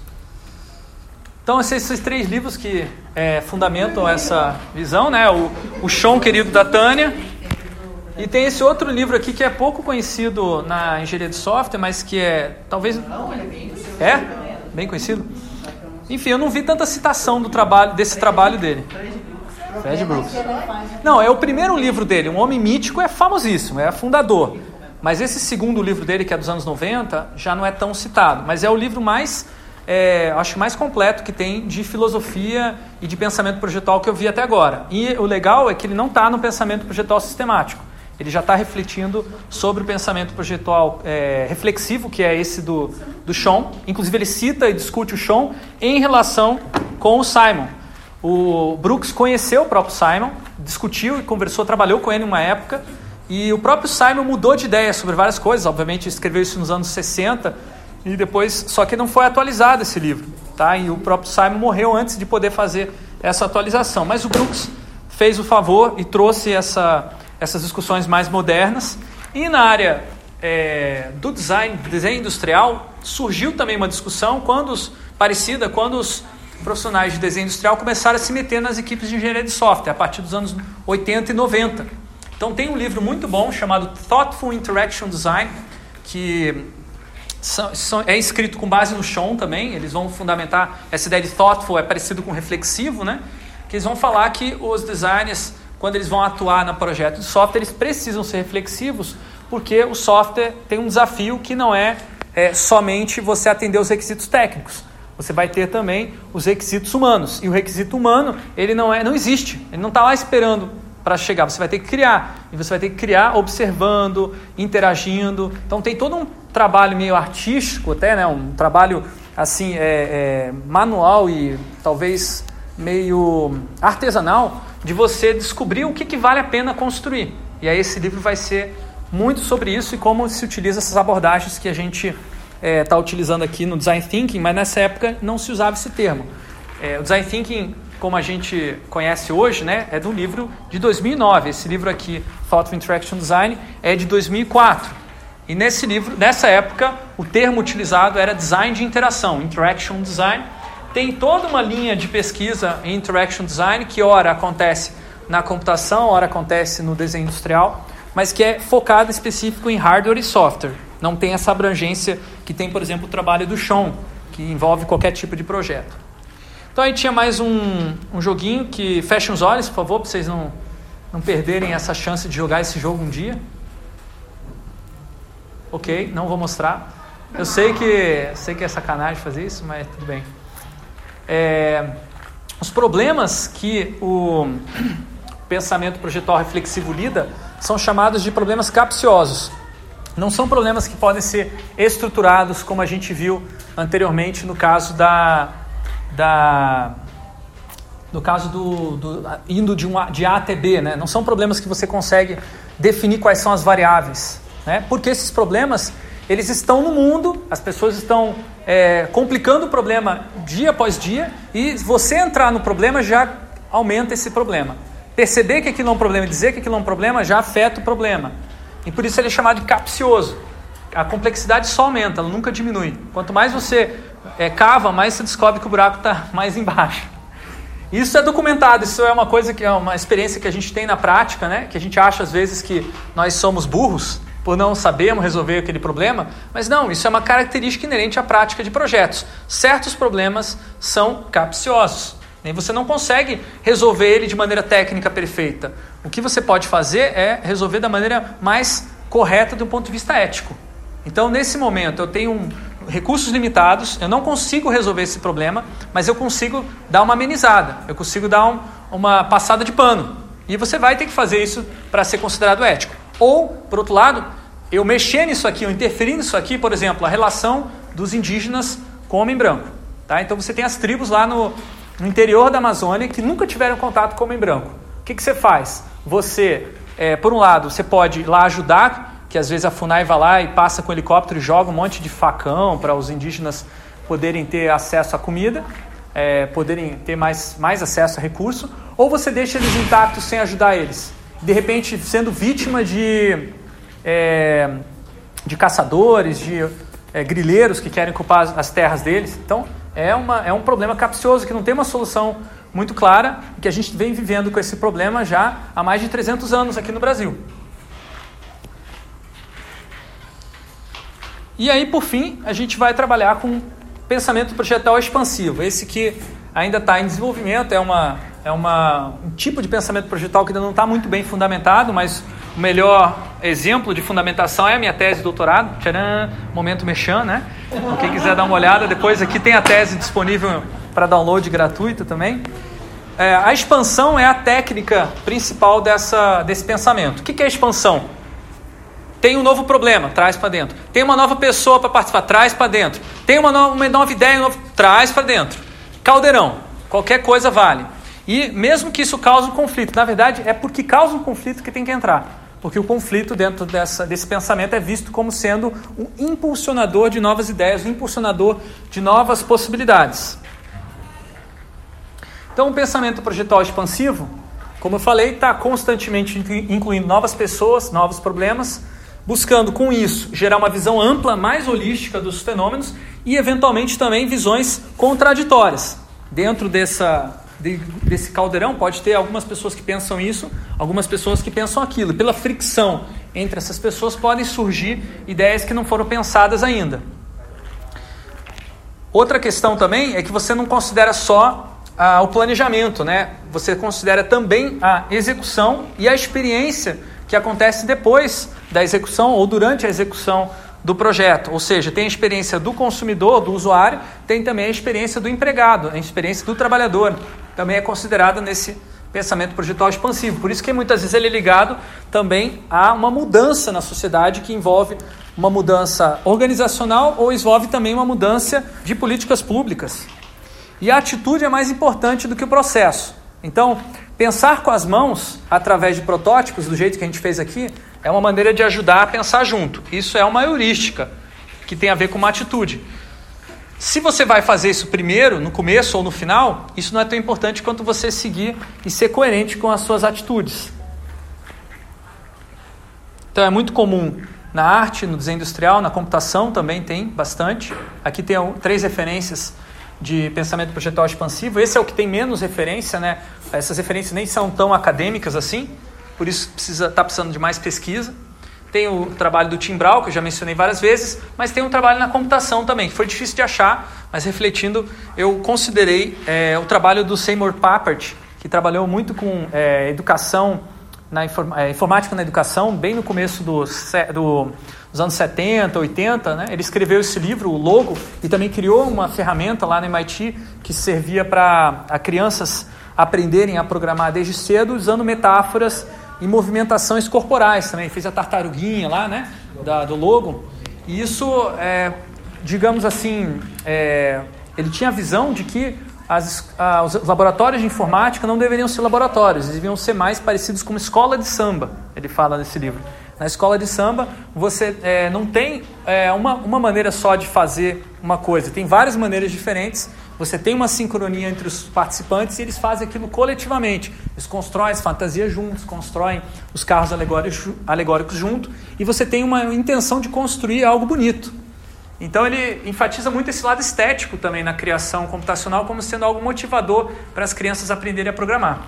Então, esses, esses três livros que é, fundamentam essa visão, né? O, o Chão Querido da Tânia. E tem esse outro livro aqui que é pouco conhecido na engenharia de software, mas que é talvez. É? Bem conhecido? Enfim, eu não vi tanta citação do trabalho, desse trabalho dele. Fred Brooks. Não, é o primeiro livro dele, Um Homem Mítico, é famosíssimo, é fundador. Mas esse segundo livro dele, que é dos anos 90, já não é tão citado. Mas é o livro mais, é, acho mais completo que tem de filosofia e de pensamento projetual que eu vi até agora. E o legal é que ele não está no pensamento projetual sistemático. Ele já está refletindo sobre o pensamento projetual é, reflexivo, que é esse do, do Sean. Inclusive, ele cita e discute o Sean em relação com o Simon. O Brooks conheceu o próprio Simon, discutiu e conversou, trabalhou com ele uma época, e o próprio Simon mudou de ideia sobre várias coisas, obviamente escreveu isso nos anos 60, e depois, só que não foi atualizado esse livro, tá? E o próprio Simon morreu antes de poder fazer essa atualização. Mas o Brooks fez o favor e trouxe essa, essas discussões mais modernas. E na área é, do design, desenho industrial, surgiu também uma discussão quando os, parecida quando os profissionais de desenho industrial começaram a se meter nas equipes de engenharia de software, a partir dos anos 80 e 90. Então tem um livro muito bom chamado Thoughtful Interaction Design, que são, são, é escrito com base no Sean também, eles vão fundamentar essa ideia de thoughtful, é parecido com reflexivo, né? Que eles vão falar que os designers, quando eles vão atuar no projeto de software, eles precisam ser reflexivos, porque o software tem um desafio que não é, é somente você atender os requisitos técnicos você vai ter também os requisitos humanos. E o requisito humano, ele não é, não existe. Ele não está lá esperando para chegar. Você vai ter que criar. E você vai ter que criar observando, interagindo. Então tem todo um trabalho meio artístico até, né? Um trabalho assim é, é, manual e talvez meio artesanal de você descobrir o que, que vale a pena construir. E aí esse livro vai ser muito sobre isso e como se utiliza essas abordagens que a gente está é, tá utilizando aqui no Design Thinking, mas nessa época não se usava esse termo. É, o Design Thinking, como a gente conhece hoje, né, é do livro de 2009. Esse livro aqui, Thought of Interaction Design, é de 2004. E nesse livro, nessa época, o termo utilizado era design de interação, interaction design. Tem toda uma linha de pesquisa em interaction design que ora acontece na computação, ora acontece no desenho industrial, mas que é focada específico em hardware e software não tem essa abrangência que tem, por exemplo, o trabalho do Sean, que envolve qualquer tipo de projeto. Então aí tinha mais um, um joguinho que fechem os olhos, por favor, para vocês não, não perderem essa chance de jogar esse jogo um dia. Ok, não vou mostrar. Eu sei que sei que é sacanagem fazer isso, mas tudo bem. É, os problemas que o pensamento projetual reflexivo lida são chamados de problemas capciosos. Não são problemas que podem ser estruturados, como a gente viu anteriormente no caso da, da no caso do, do indo de, um, de A até B, né? Não são problemas que você consegue definir quais são as variáveis, né? Porque esses problemas eles estão no mundo, as pessoas estão é, complicando o problema dia após dia e você entrar no problema já aumenta esse problema. Perceber que aquilo é um problema e dizer que aquilo é um problema já afeta o problema. E por isso ele é chamado de capcioso. A complexidade só aumenta, ela nunca diminui. Quanto mais você é, cava, mais você descobre que o buraco está <laughs> mais embaixo. Isso é documentado, isso é uma coisa que é uma experiência que a gente tem na prática, né? Que a gente acha às vezes que nós somos burros por não sabermos resolver aquele problema, mas não, isso é uma característica inerente à prática de projetos. Certos problemas são capciosos. E você não consegue resolver ele de maneira técnica perfeita. O que você pode fazer é resolver da maneira mais correta do ponto de vista ético. Então, nesse momento, eu tenho um, recursos limitados, eu não consigo resolver esse problema, mas eu consigo dar uma amenizada, eu consigo dar um, uma passada de pano. E você vai ter que fazer isso para ser considerado ético. Ou, por outro lado, eu mexer nisso aqui, eu interferir nisso aqui, por exemplo, a relação dos indígenas com o homem branco. Tá? Então você tem as tribos lá no, no interior da Amazônia que nunca tiveram contato com o homem branco. O que, que você faz? Você, é, por um lado, você pode ir lá ajudar que às vezes a FUNAI vai lá e passa com o helicóptero e joga um monte de facão para os indígenas poderem ter acesso à comida, é, poderem ter mais, mais acesso a recurso, ou você deixa eles intactos sem ajudar eles. De repente, sendo vítima de, é, de caçadores, de é, grileiros que querem ocupar as terras deles. Então, é, uma, é um problema capcioso que não tem uma solução muito clara, que a gente vem vivendo com esse problema já há mais de 300 anos aqui no Brasil. E aí, por fim, a gente vai trabalhar com pensamento projetal expansivo. Esse que ainda está em desenvolvimento, é, uma, é uma, um tipo de pensamento projetal que ainda não está muito bem fundamentado, mas o melhor exemplo de fundamentação é a minha tese de doutorado. Tcharam, momento mexan, né? Então, quem quiser dar uma olhada, depois aqui tem a tese disponível para download gratuito também. É, a expansão é a técnica principal dessa, desse pensamento. O que, que é expansão? Tem um novo problema, traz para dentro. Tem uma nova pessoa para participar, traz para dentro. Tem uma nova, uma nova ideia, um novo, traz para dentro. Caldeirão, qualquer coisa vale. E mesmo que isso cause um conflito, na verdade é porque causa um conflito que tem que entrar. Porque o conflito dentro dessa, desse pensamento é visto como sendo um impulsionador de novas ideias, um impulsionador de novas possibilidades. Então, o pensamento projetual expansivo, como eu falei, está constantemente incluindo novas pessoas, novos problemas, buscando com isso gerar uma visão ampla, mais holística dos fenômenos e, eventualmente, também visões contraditórias. Dentro dessa, de, desse caldeirão, pode ter algumas pessoas que pensam isso, algumas pessoas que pensam aquilo. Pela fricção entre essas pessoas, podem surgir ideias que não foram pensadas ainda. Outra questão também é que você não considera só ah, o planejamento, né? Você considera também a execução e a experiência que acontece depois da execução ou durante a execução do projeto. Ou seja, tem a experiência do consumidor, do usuário, tem também a experiência do empregado, a experiência do trabalhador. Também é considerada nesse pensamento projetual expansivo. Por isso que muitas vezes ele é ligado também a uma mudança na sociedade que envolve uma mudança organizacional ou envolve também uma mudança de políticas públicas. E a atitude é mais importante do que o processo. Então, pensar com as mãos através de protótipos, do jeito que a gente fez aqui, é uma maneira de ajudar a pensar junto. Isso é uma heurística que tem a ver com uma atitude. Se você vai fazer isso primeiro, no começo ou no final, isso não é tão importante quanto você seguir e ser coerente com as suas atitudes. Então é muito comum na arte, no desenho industrial, na computação também tem bastante. Aqui tem três referências de pensamento projetual expansivo. Esse é o que tem menos referência, né? Essas referências nem são tão acadêmicas assim por isso precisa está precisando de mais pesquisa. Tem o trabalho do Tim Brown, que eu já mencionei várias vezes, mas tem um trabalho na computação também, que foi difícil de achar, mas refletindo, eu considerei é, o trabalho do Seymour Papert, que trabalhou muito com é, educação, na é, informática na educação, bem no começo do, do, dos anos 70, 80. Né? Ele escreveu esse livro, o Logo, e também criou uma ferramenta lá no MIT que servia para crianças aprenderem a programar desde cedo usando metáforas e movimentações corporais também. Fez a tartaruguinha lá, né? Da, do logo. E isso, é, digamos assim, é, ele tinha a visão de que as, os laboratórios de informática não deveriam ser laboratórios, eles deviam ser mais parecidos com uma escola de samba, ele fala nesse livro. Na escola de samba, você é, não tem é, uma, uma maneira só de fazer uma coisa, tem várias maneiras diferentes você tem uma sincronia entre os participantes e eles fazem aquilo coletivamente. Eles constroem as fantasias juntos, constroem os carros alegóricos, alegóricos junto, e você tem uma intenção de construir algo bonito. Então ele enfatiza muito esse lado estético também na criação computacional como sendo algo motivador para as crianças aprenderem a programar.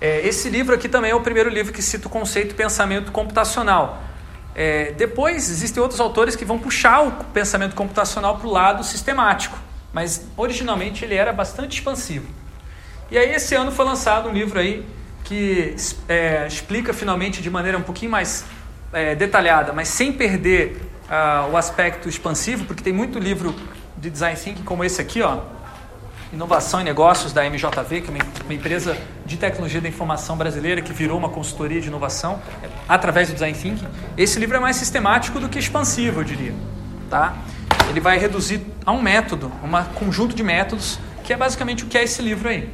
É, esse livro aqui também é o primeiro livro que cita o conceito pensamento computacional. É, depois existem outros autores que vão puxar o pensamento computacional para o lado sistemático, mas originalmente ele era bastante expansivo. E aí esse ano foi lançado um livro aí que é, explica finalmente de maneira um pouquinho mais é, detalhada, mas sem perder uh, o aspecto expansivo, porque tem muito livro de design thinking como esse aqui, ó, Inovação e Negócios da MJV, que é uma empresa de tecnologia da informação brasileira que virou uma consultoria de inovação é, através do design thinking. Esse livro é mais sistemático do que expansivo, eu diria, tá? Ele vai reduzir a um método, um conjunto de métodos, que é basicamente o que é esse livro aí.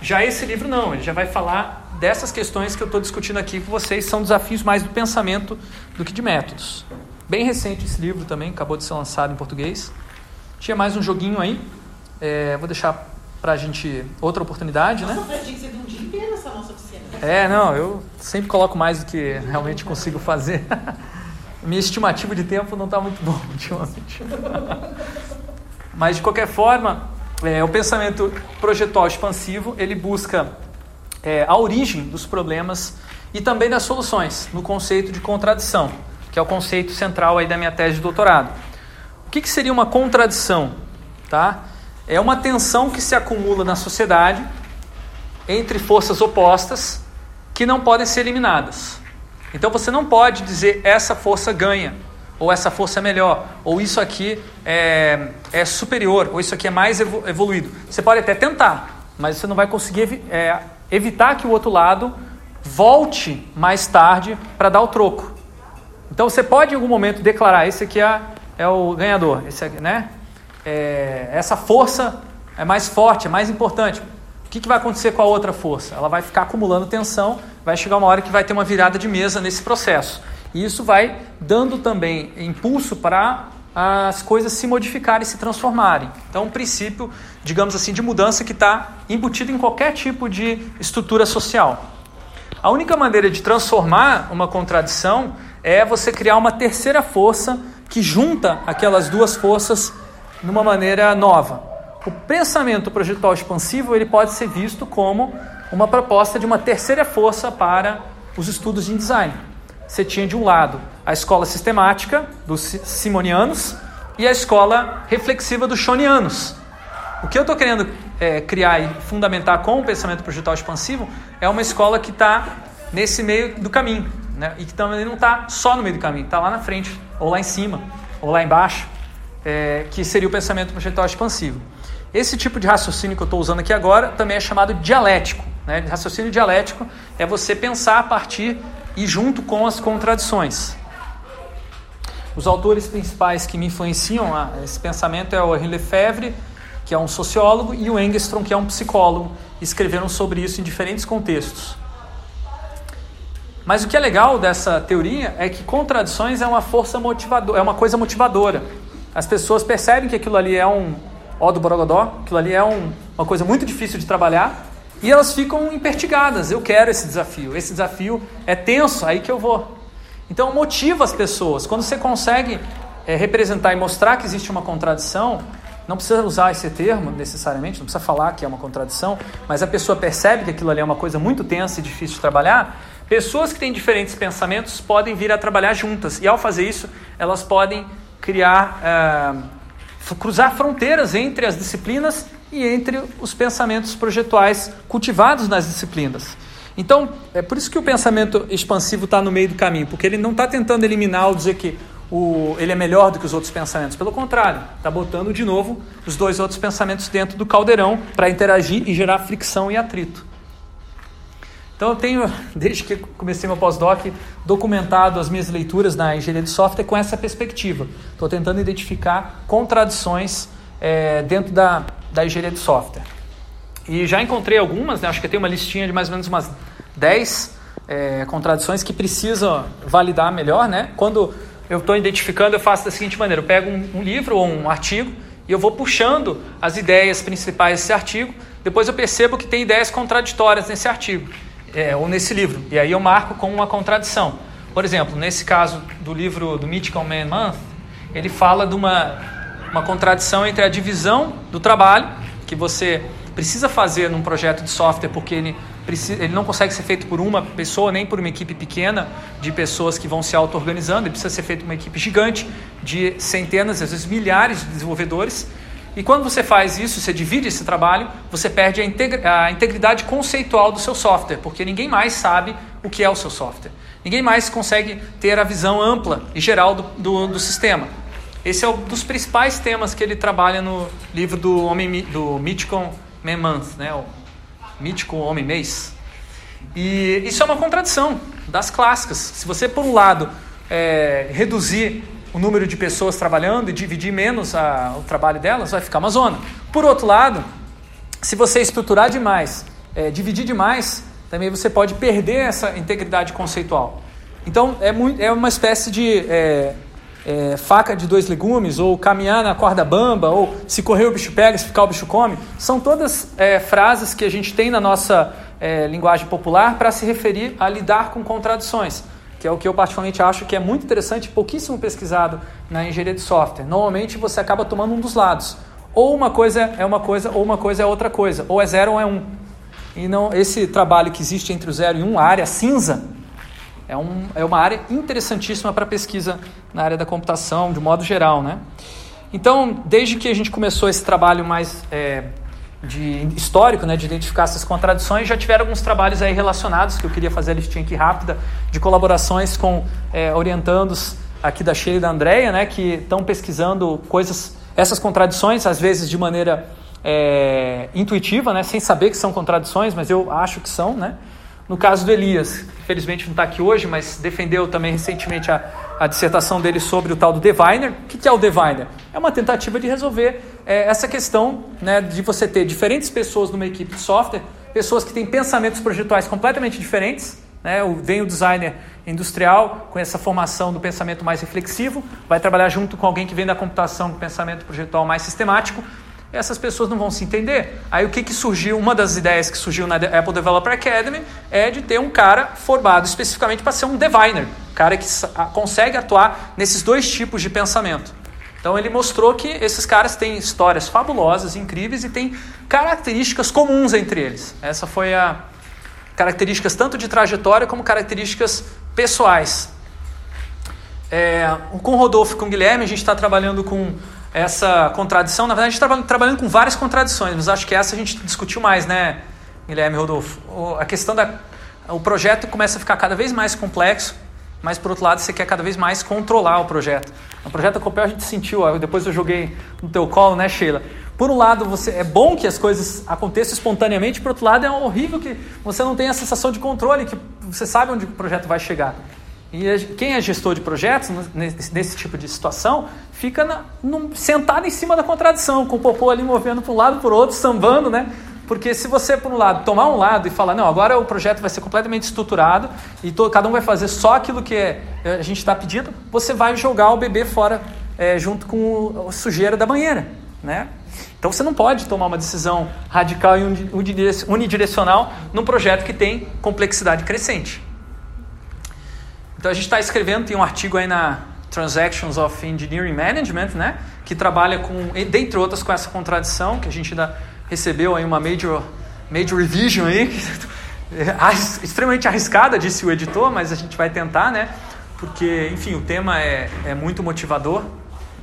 Já esse livro não, ele já vai falar dessas questões que eu estou discutindo aqui com vocês, são desafios mais do pensamento do que de métodos. Bem recente esse livro também, acabou de ser lançado em português. Tinha mais um joguinho aí, é, vou deixar para a gente outra oportunidade, nossa, né? Fred, tinha que ser de um dia inteiro essa nossa oficina. É, não, eu sempre coloco mais do que realmente consigo fazer. <laughs> Minha estimativa de tempo não está muito bom <laughs> ultimamente. Mas de qualquer forma, é, o pensamento projetual expansivo ele busca é, a origem dos problemas e também das soluções no conceito de contradição que é o conceito central aí da minha tese de doutorado. O que, que seria uma contradição? Tá? É uma tensão que se acumula na sociedade entre forças opostas que não podem ser eliminadas. Então você não pode dizer essa força ganha, ou essa força é melhor, ou isso aqui é, é superior, ou isso aqui é mais evoluído. Você pode até tentar, mas você não vai conseguir é, evitar que o outro lado volte mais tarde para dar o troco. Então você pode em algum momento declarar: esse aqui é, é o ganhador, esse aqui, né? É, essa força é mais forte, é mais importante. Que, que vai acontecer com a outra força? Ela vai ficar acumulando tensão, vai chegar uma hora que vai ter uma virada de mesa nesse processo. E isso vai dando também impulso para as coisas se modificarem, se transformarem. Então, um princípio, digamos assim, de mudança que está embutido em qualquer tipo de estrutura social. A única maneira de transformar uma contradição é você criar uma terceira força que junta aquelas duas forças numa maneira nova. O pensamento projetual expansivo ele pode ser visto como uma proposta de uma terceira força para os estudos de design. Você tinha de um lado a escola sistemática dos simonianos e a escola reflexiva dos shonianos. O que eu estou querendo é, criar e fundamentar com o pensamento projetual expansivo é uma escola que está nesse meio do caminho né? e que também não está só no meio do caminho, está lá na frente, ou lá em cima, ou lá embaixo, é, que seria o pensamento projetual expansivo. Esse tipo de raciocínio que eu estou usando aqui agora também é chamado dialético. Né? Raciocínio dialético é você pensar a partir e junto com as contradições. Os autores principais que me influenciam a esse pensamento é o Henri Lefebvre, que é um sociólogo, e o Engstrom, que é um psicólogo. Escreveram sobre isso em diferentes contextos. Mas o que é legal dessa teoria é que contradições é uma força motivadora, é uma coisa motivadora. As pessoas percebem que aquilo ali é um ó do borogodó, aquilo ali é um, uma coisa muito difícil de trabalhar, e elas ficam impertigadas. Eu quero esse desafio. Esse desafio é tenso, aí que eu vou. Então motiva as pessoas. Quando você consegue é, representar e mostrar que existe uma contradição, não precisa usar esse termo necessariamente, não precisa falar que é uma contradição, mas a pessoa percebe que aquilo ali é uma coisa muito tensa e difícil de trabalhar, Pessoas que têm diferentes pensamentos podem vir a trabalhar juntas e, ao fazer isso, elas podem criar, uh, cruzar fronteiras entre as disciplinas e entre os pensamentos projetuais cultivados nas disciplinas. Então, é por isso que o pensamento expansivo está no meio do caminho, porque ele não está tentando eliminar ou dizer que o, ele é melhor do que os outros pensamentos. Pelo contrário, está botando de novo os dois outros pensamentos dentro do caldeirão para interagir e gerar fricção e atrito. Então eu tenho, <laughs> desde que comecei meu pós-doc, documentado as minhas leituras na engenharia de software com essa perspectiva. Estou tentando identificar contradições é, dentro da, da engenharia de software. E já encontrei algumas, né? acho que tem uma listinha de mais ou menos umas 10 é, contradições que precisa validar melhor. Né? Quando eu estou identificando, eu faço da seguinte maneira: eu pego um, um livro ou um artigo e eu vou puxando as ideias principais desse artigo, depois eu percebo que tem ideias contraditórias nesse artigo é, ou nesse livro. E aí eu marco com uma contradição. Por exemplo, nesse caso do livro do Mythical Man Month, ele fala de uma, uma contradição entre a divisão do trabalho, que você precisa fazer num projeto de software porque ele, precisa, ele não consegue ser feito por uma pessoa nem por uma equipe pequena de pessoas que vão se auto-organizando, ele precisa ser feito por uma equipe gigante de centenas, às vezes milhares de desenvolvedores. E quando você faz isso, você divide esse trabalho, você perde a, a integridade conceitual do seu software, porque ninguém mais sabe o que é o seu software. Ninguém mais consegue ter a visão ampla e geral do, do, do sistema. Esse é um dos principais temas que ele trabalha no livro do, homem, do né? o mítico Homem Mês. E isso é uma contradição das clássicas. Se você, por um lado, é, reduzir o número de pessoas trabalhando e dividir menos a, o trabalho delas, vai ficar uma zona. Por outro lado, se você estruturar demais, é, dividir demais, também você pode perder essa integridade conceitual. Então, é, muito, é uma espécie de é, é, faca de dois legumes, ou caminhar na corda bamba, ou se correr o bicho pega, se ficar o bicho come. São todas é, frases que a gente tem na nossa é, linguagem popular para se referir a lidar com contradições que é o que eu particularmente acho que é muito interessante, pouquíssimo pesquisado na engenharia de software. Normalmente você acaba tomando um dos lados. Ou uma coisa é uma coisa, ou uma coisa é outra coisa. Ou é zero ou é um. E não esse trabalho que existe entre o zero e um, a área cinza, é, um, é uma área interessantíssima para pesquisa na área da computação, de modo geral. Né? Então, desde que a gente começou esse trabalho mais é, de histórico, né, de identificar essas contradições, já tiveram alguns trabalhos aí relacionados, que eu queria fazer a listinha aqui rápida, de colaborações com é, orientandos aqui da Sheila e da Andrea, né, que estão pesquisando coisas, essas contradições, às vezes de maneira é, intuitiva, né, sem saber que são contradições, mas eu acho que são, né, no caso do Elias, infelizmente não está aqui hoje, mas defendeu também recentemente a, a dissertação dele sobre o tal do Diviner. O que é o Diviner? É uma tentativa de resolver é, essa questão né, de você ter diferentes pessoas numa equipe de software, pessoas que têm pensamentos projetuais completamente diferentes. Né? Vem o designer industrial com essa formação do pensamento mais reflexivo, vai trabalhar junto com alguém que vem da computação com pensamento projetual mais sistemático essas pessoas não vão se entender. Aí o que, que surgiu? Uma das ideias que surgiu na Apple Developer Academy é de ter um cara formado especificamente para ser um diviner, cara que consegue atuar nesses dois tipos de pensamento. Então ele mostrou que esses caras têm histórias fabulosas, incríveis e têm características comuns entre eles. Essa foi a características tanto de trajetória como características pessoais. É, com o Rodolfo e com o Guilherme, a gente está trabalhando com essa contradição. Na verdade, a gente está trabalhando com várias contradições, mas acho que essa a gente discutiu mais, né, Guilherme Rodolfo? A questão da. O projeto começa a ficar cada vez mais complexo, mas por outro lado você quer cada vez mais controlar o projeto. No projeto Copel a gente sentiu, depois eu joguei no teu colo, né, Sheila? Por um lado, você é bom que as coisas aconteçam espontaneamente, por outro lado, é horrível que você não tenha a sensação de controle, que você sabe onde o projeto vai chegar. E quem é gestor de projetos, nesse, tipo de situação, fica na, no, sentado em cima da contradição, com o popô ali movendo para um lado para o outro, sambando, né? Porque se você, por um lado, tomar um lado e falar, não, agora o projeto vai ser completamente estruturado e todo, cada um vai fazer só aquilo que é, a gente está pedindo, você vai jogar o bebê fora é, junto com o, a sujeira da banheira, né? Então você não pode tomar uma decisão radical e unidirecional num projeto que tem complexidade crescente. Então a gente está escrevendo, tem um artigo aí na Transactions of Engineering Management, né? Que trabalha com, dentre outras, com essa contradição, que a gente ainda recebeu aí uma major, major revision aí, <laughs> extremamente arriscada, disse o editor, mas a gente vai tentar, né? Porque, enfim, o tema é, é muito motivador,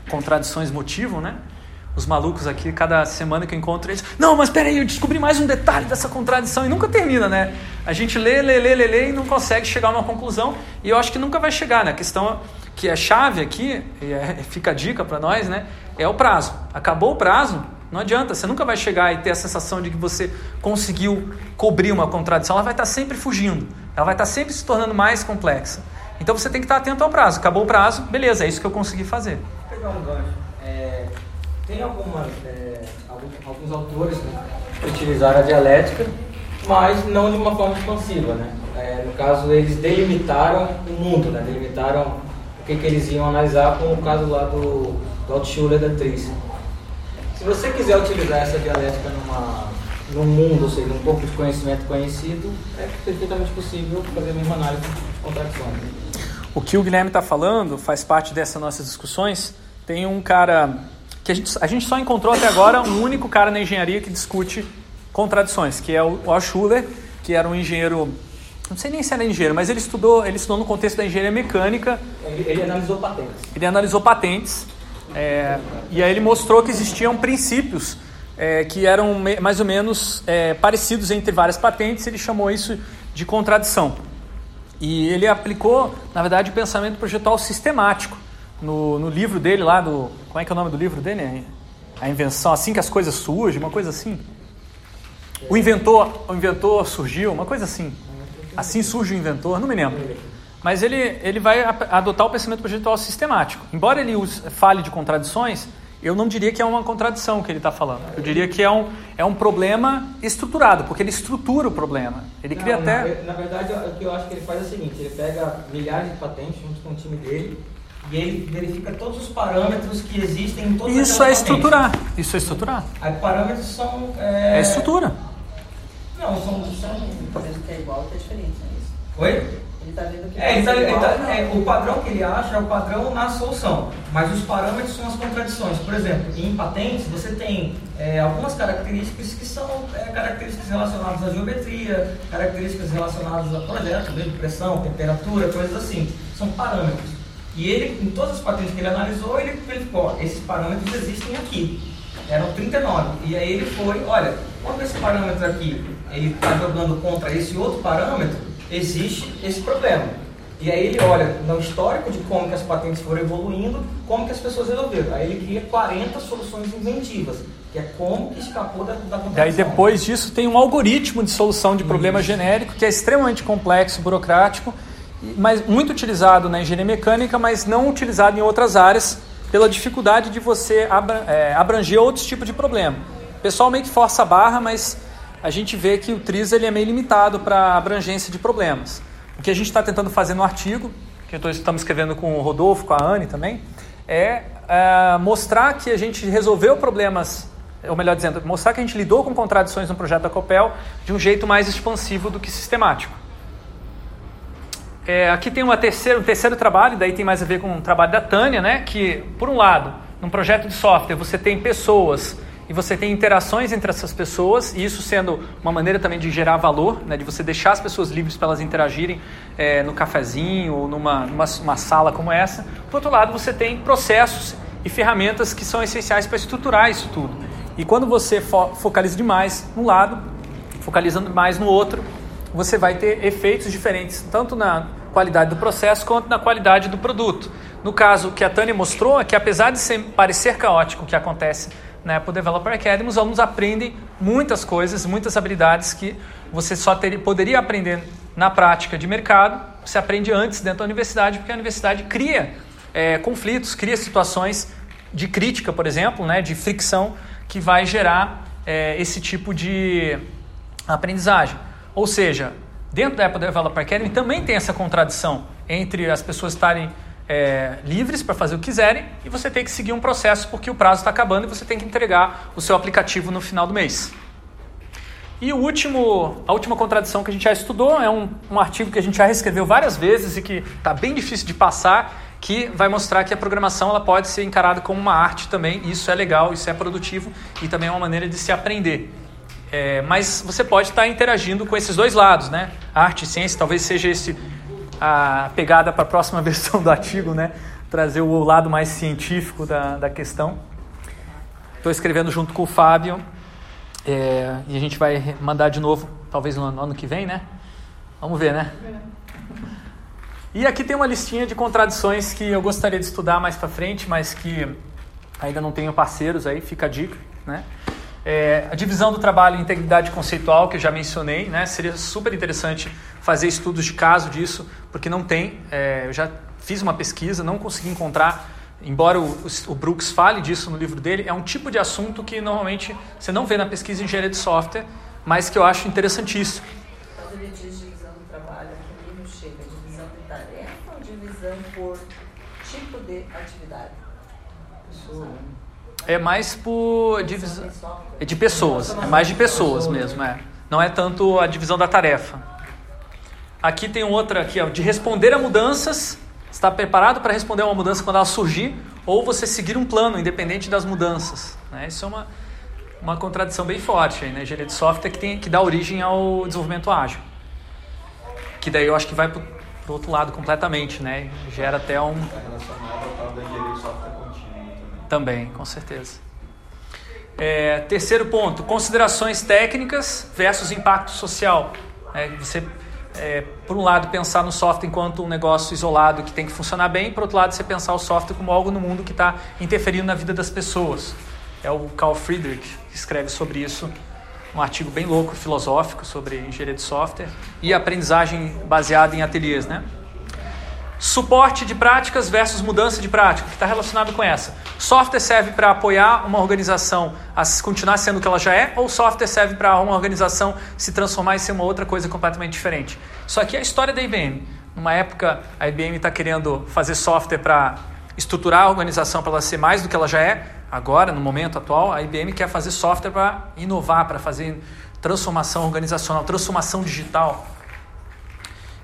contradições motivam, né? Os malucos aqui, cada semana que eu encontro eles, não, mas peraí, eu descobri mais um detalhe dessa contradição e nunca termina, né? A gente lê, lê, lê, lê, lê e não consegue chegar a uma conclusão e eu acho que nunca vai chegar, né? A questão que é chave aqui, e é, <laughs> fica a dica para nós, né? É o prazo. Acabou o prazo, não adianta, você nunca vai chegar e ter a sensação de que você conseguiu cobrir uma contradição, ela vai estar sempre fugindo, ela vai estar sempre se tornando mais complexa. Então você tem que estar atento ao prazo. Acabou o prazo, beleza, é isso que eu consegui fazer. Vou pegar um gancho. É, tem algumas, é, alguns, alguns, autores né, que utilizaram a dialética, mas não de uma forma expansiva. Né? É, no caso, eles delimitaram o mundo, né? delimitaram o que, que eles iam analisar, como o caso lá do, do Altschuler da Trícia. Se você quiser utilizar essa dialética numa, num mundo, ou seja, num corpo de conhecimento conhecido, é perfeitamente possível fazer a mesma análise de contradições. O que o Guilherme está falando faz parte dessas nossas discussões tem um cara que a gente, a gente só encontrou até agora um único cara na engenharia que discute contradições, que é o Altshuler, que era um engenheiro, não sei nem se era engenheiro, mas ele estudou, ele estudou no contexto da engenharia mecânica. Ele, ele analisou patentes. Ele analisou patentes é, e aí ele mostrou que existiam princípios é, que eram me, mais ou menos é, parecidos entre várias patentes. Ele chamou isso de contradição. E ele aplicou, na verdade, o pensamento projetual sistemático no, no livro dele lá do. Como é que é o nome do livro dele? A invenção, assim que as coisas surgem, uma coisa assim. O inventor, o inventor surgiu, uma coisa assim. Assim surge o inventor, não me lembro. Mas ele, ele vai adotar o pensamento projetual sistemático. Embora ele use, fale de contradições, eu não diria que é uma contradição que ele está falando. Eu diria que é um, é um problema estruturado, porque ele estrutura o problema. Ele cria Não, até. Na, na verdade, o que eu acho que ele faz é o seguinte: ele pega milhares de patentes junto com o time dele e ele verifica todos os parâmetros que existem em todas Isso é estruturar. Isso é estruturar. Aí parâmetros são. É É, estrutura. Não, são. são... Tá vendo que é igual, que é diferente, não é isso? Oi? Ele tá vendo que É, ele tá- ele tá- é, o padrão que ele acha é o padrão na solução, mas os parâmetros são as contradições. Por exemplo, em patentes você tem é, algumas características que são é, características relacionadas à geometria, características relacionadas a projeto, mesmo pressão, temperatura, coisas assim. São parâmetros. E ele, em todas as patentes que ele analisou, ele verificou, ó, esses parâmetros existem aqui. Eram 39. E aí ele foi, olha, quando esse parâmetro aqui ele está jogando contra esse outro parâmetro, existe esse problema. E aí ele olha no histórico de como que as patentes foram evoluindo, como que as pessoas resolveram. Aí ele cria 40 soluções inventivas, que é como que escapou da, da E aí depois disso tem um algoritmo de solução de problema genérico que é extremamente complexo, burocrático, mas muito utilizado na engenharia mecânica, mas não utilizado em outras áreas pela dificuldade de você é, abranger outros tipos de problema. O pessoal meio que força a barra, mas a gente vê que o TRIS ele é meio limitado para abrangência de problemas. O que a gente está tentando fazer no artigo, que estamos escrevendo com o Rodolfo, com a Anne também, é, é, mostrar que a gente resolveu problemas, ou melhor dizendo, mostrar que a gente lidou com contradições no projeto da Copel de um jeito mais expansivo do que sistemático. É, aqui tem uma terceira, um terceiro trabalho, daí tem mais a ver com o trabalho da Tânia, né? Que, por um lado, num projeto de software você tem pessoas e você tem interações entre essas pessoas, e isso sendo uma maneira também de gerar valor, né? De você deixar as pessoas livres para elas interagirem é, no cafezinho ou numa, numa uma sala como essa. Por outro lado, você tem processos e ferramentas que são essenciais para estruturar isso tudo. E quando você fo focaliza demais num lado, focalizando mais no outro, você vai ter efeitos diferentes, tanto na qualidade do processo quanto na qualidade do produto. No caso que a Tânia mostrou, é que apesar de ser, parecer caótico o que acontece na Apple Developer Academy, os alunos aprendem muitas coisas, muitas habilidades que você só teria, poderia aprender na prática de mercado, você aprende antes dentro da universidade, porque a universidade cria é, conflitos, cria situações de crítica, por exemplo, né, de fricção, que vai gerar é, esse tipo de aprendizagem. Ou seja, dentro da Apple Developer Academy também tem essa contradição entre as pessoas estarem é, livres para fazer o que quiserem e você tem que seguir um processo porque o prazo está acabando e você tem que entregar o seu aplicativo no final do mês. E o último, a última contradição que a gente já estudou é um, um artigo que a gente já reescreveu várias vezes e que está bem difícil de passar, que vai mostrar que a programação ela pode ser encarada como uma arte também, isso é legal, isso é produtivo e também é uma maneira de se aprender. É, mas você pode estar interagindo com esses dois lados, né? Arte e ciência, talvez seja esse a pegada para a próxima <laughs> versão do artigo, né? Trazer o lado mais científico da, da questão. Estou escrevendo junto com o Fábio é, e a gente vai mandar de novo, talvez no ano que vem, né? Vamos ver, né? E aqui tem uma listinha de contradições que eu gostaria de estudar mais para frente, mas que ainda não tenho parceiros aí, fica a dica, né? É, a divisão do trabalho em integridade conceitual, que eu já mencionei, né? Seria super interessante fazer estudos de caso disso, porque não tem. É, eu já fiz uma pesquisa, não consegui encontrar, embora o, o Brooks fale disso no livro dele, é um tipo de assunto que normalmente você não vê na pesquisa em engenharia de software, mas que eu acho interessantíssimo. Quando ele diz divisão do trabalho, a que nível chega? Divisão de tarefa ou divisão por tipo de atividade? Pessoa? É mais por divisão é de pessoas, é mais de pessoas mesmo, é. Não é tanto a divisão da tarefa. Aqui tem outra aqui, ó, de responder a mudanças Estar preparado para responder a uma mudança quando ela surgir, ou você seguir um plano independente das mudanças. Né? Isso é uma, uma contradição bem forte aí, né? Engenharia de software que, tem, que dá origem ao desenvolvimento ágil. Que daí eu acho que vai para o outro lado completamente, né? Gera até um. Também, com certeza. É, terceiro ponto, considerações técnicas versus impacto social. É, você, é, por um lado, pensar no software enquanto um negócio isolado que tem que funcionar bem, por outro lado, você pensar o software como algo no mundo que está interferindo na vida das pessoas. É o Carl Friedrich que escreve sobre isso, um artigo bem louco, filosófico, sobre engenharia de software e aprendizagem baseada em ateliês, né? Suporte de práticas versus mudança de prática, que está relacionado com essa. Software serve para apoiar uma organização a continuar sendo o que ela já é, ou software serve para uma organização se transformar e ser uma outra coisa completamente diferente? Isso aqui é a história da IBM. Numa época, a IBM está querendo fazer software para estruturar a organização para ela ser mais do que ela já é. Agora, no momento atual, a IBM quer fazer software para inovar, para fazer transformação organizacional, transformação digital.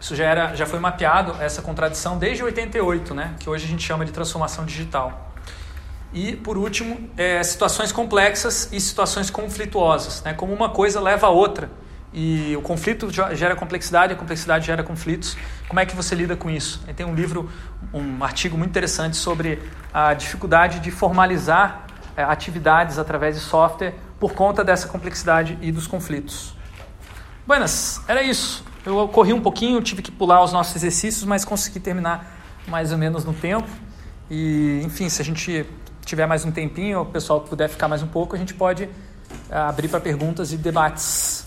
Isso já, era, já foi mapeado, essa contradição, desde 88, né? que hoje a gente chama de transformação digital. E, por último, é, situações complexas e situações conflituosas, né? como uma coisa leva a outra. E o conflito gera complexidade, a complexidade gera conflitos. Como é que você lida com isso? Tem um livro, um artigo muito interessante sobre a dificuldade de formalizar é, atividades através de software por conta dessa complexidade e dos conflitos. Buenas, era isso. Eu corri um pouquinho, tive que pular os nossos exercícios, mas consegui terminar mais ou menos no tempo. E, enfim, se a gente tiver mais um tempinho, o pessoal puder ficar mais um pouco, a gente pode abrir para perguntas e debates.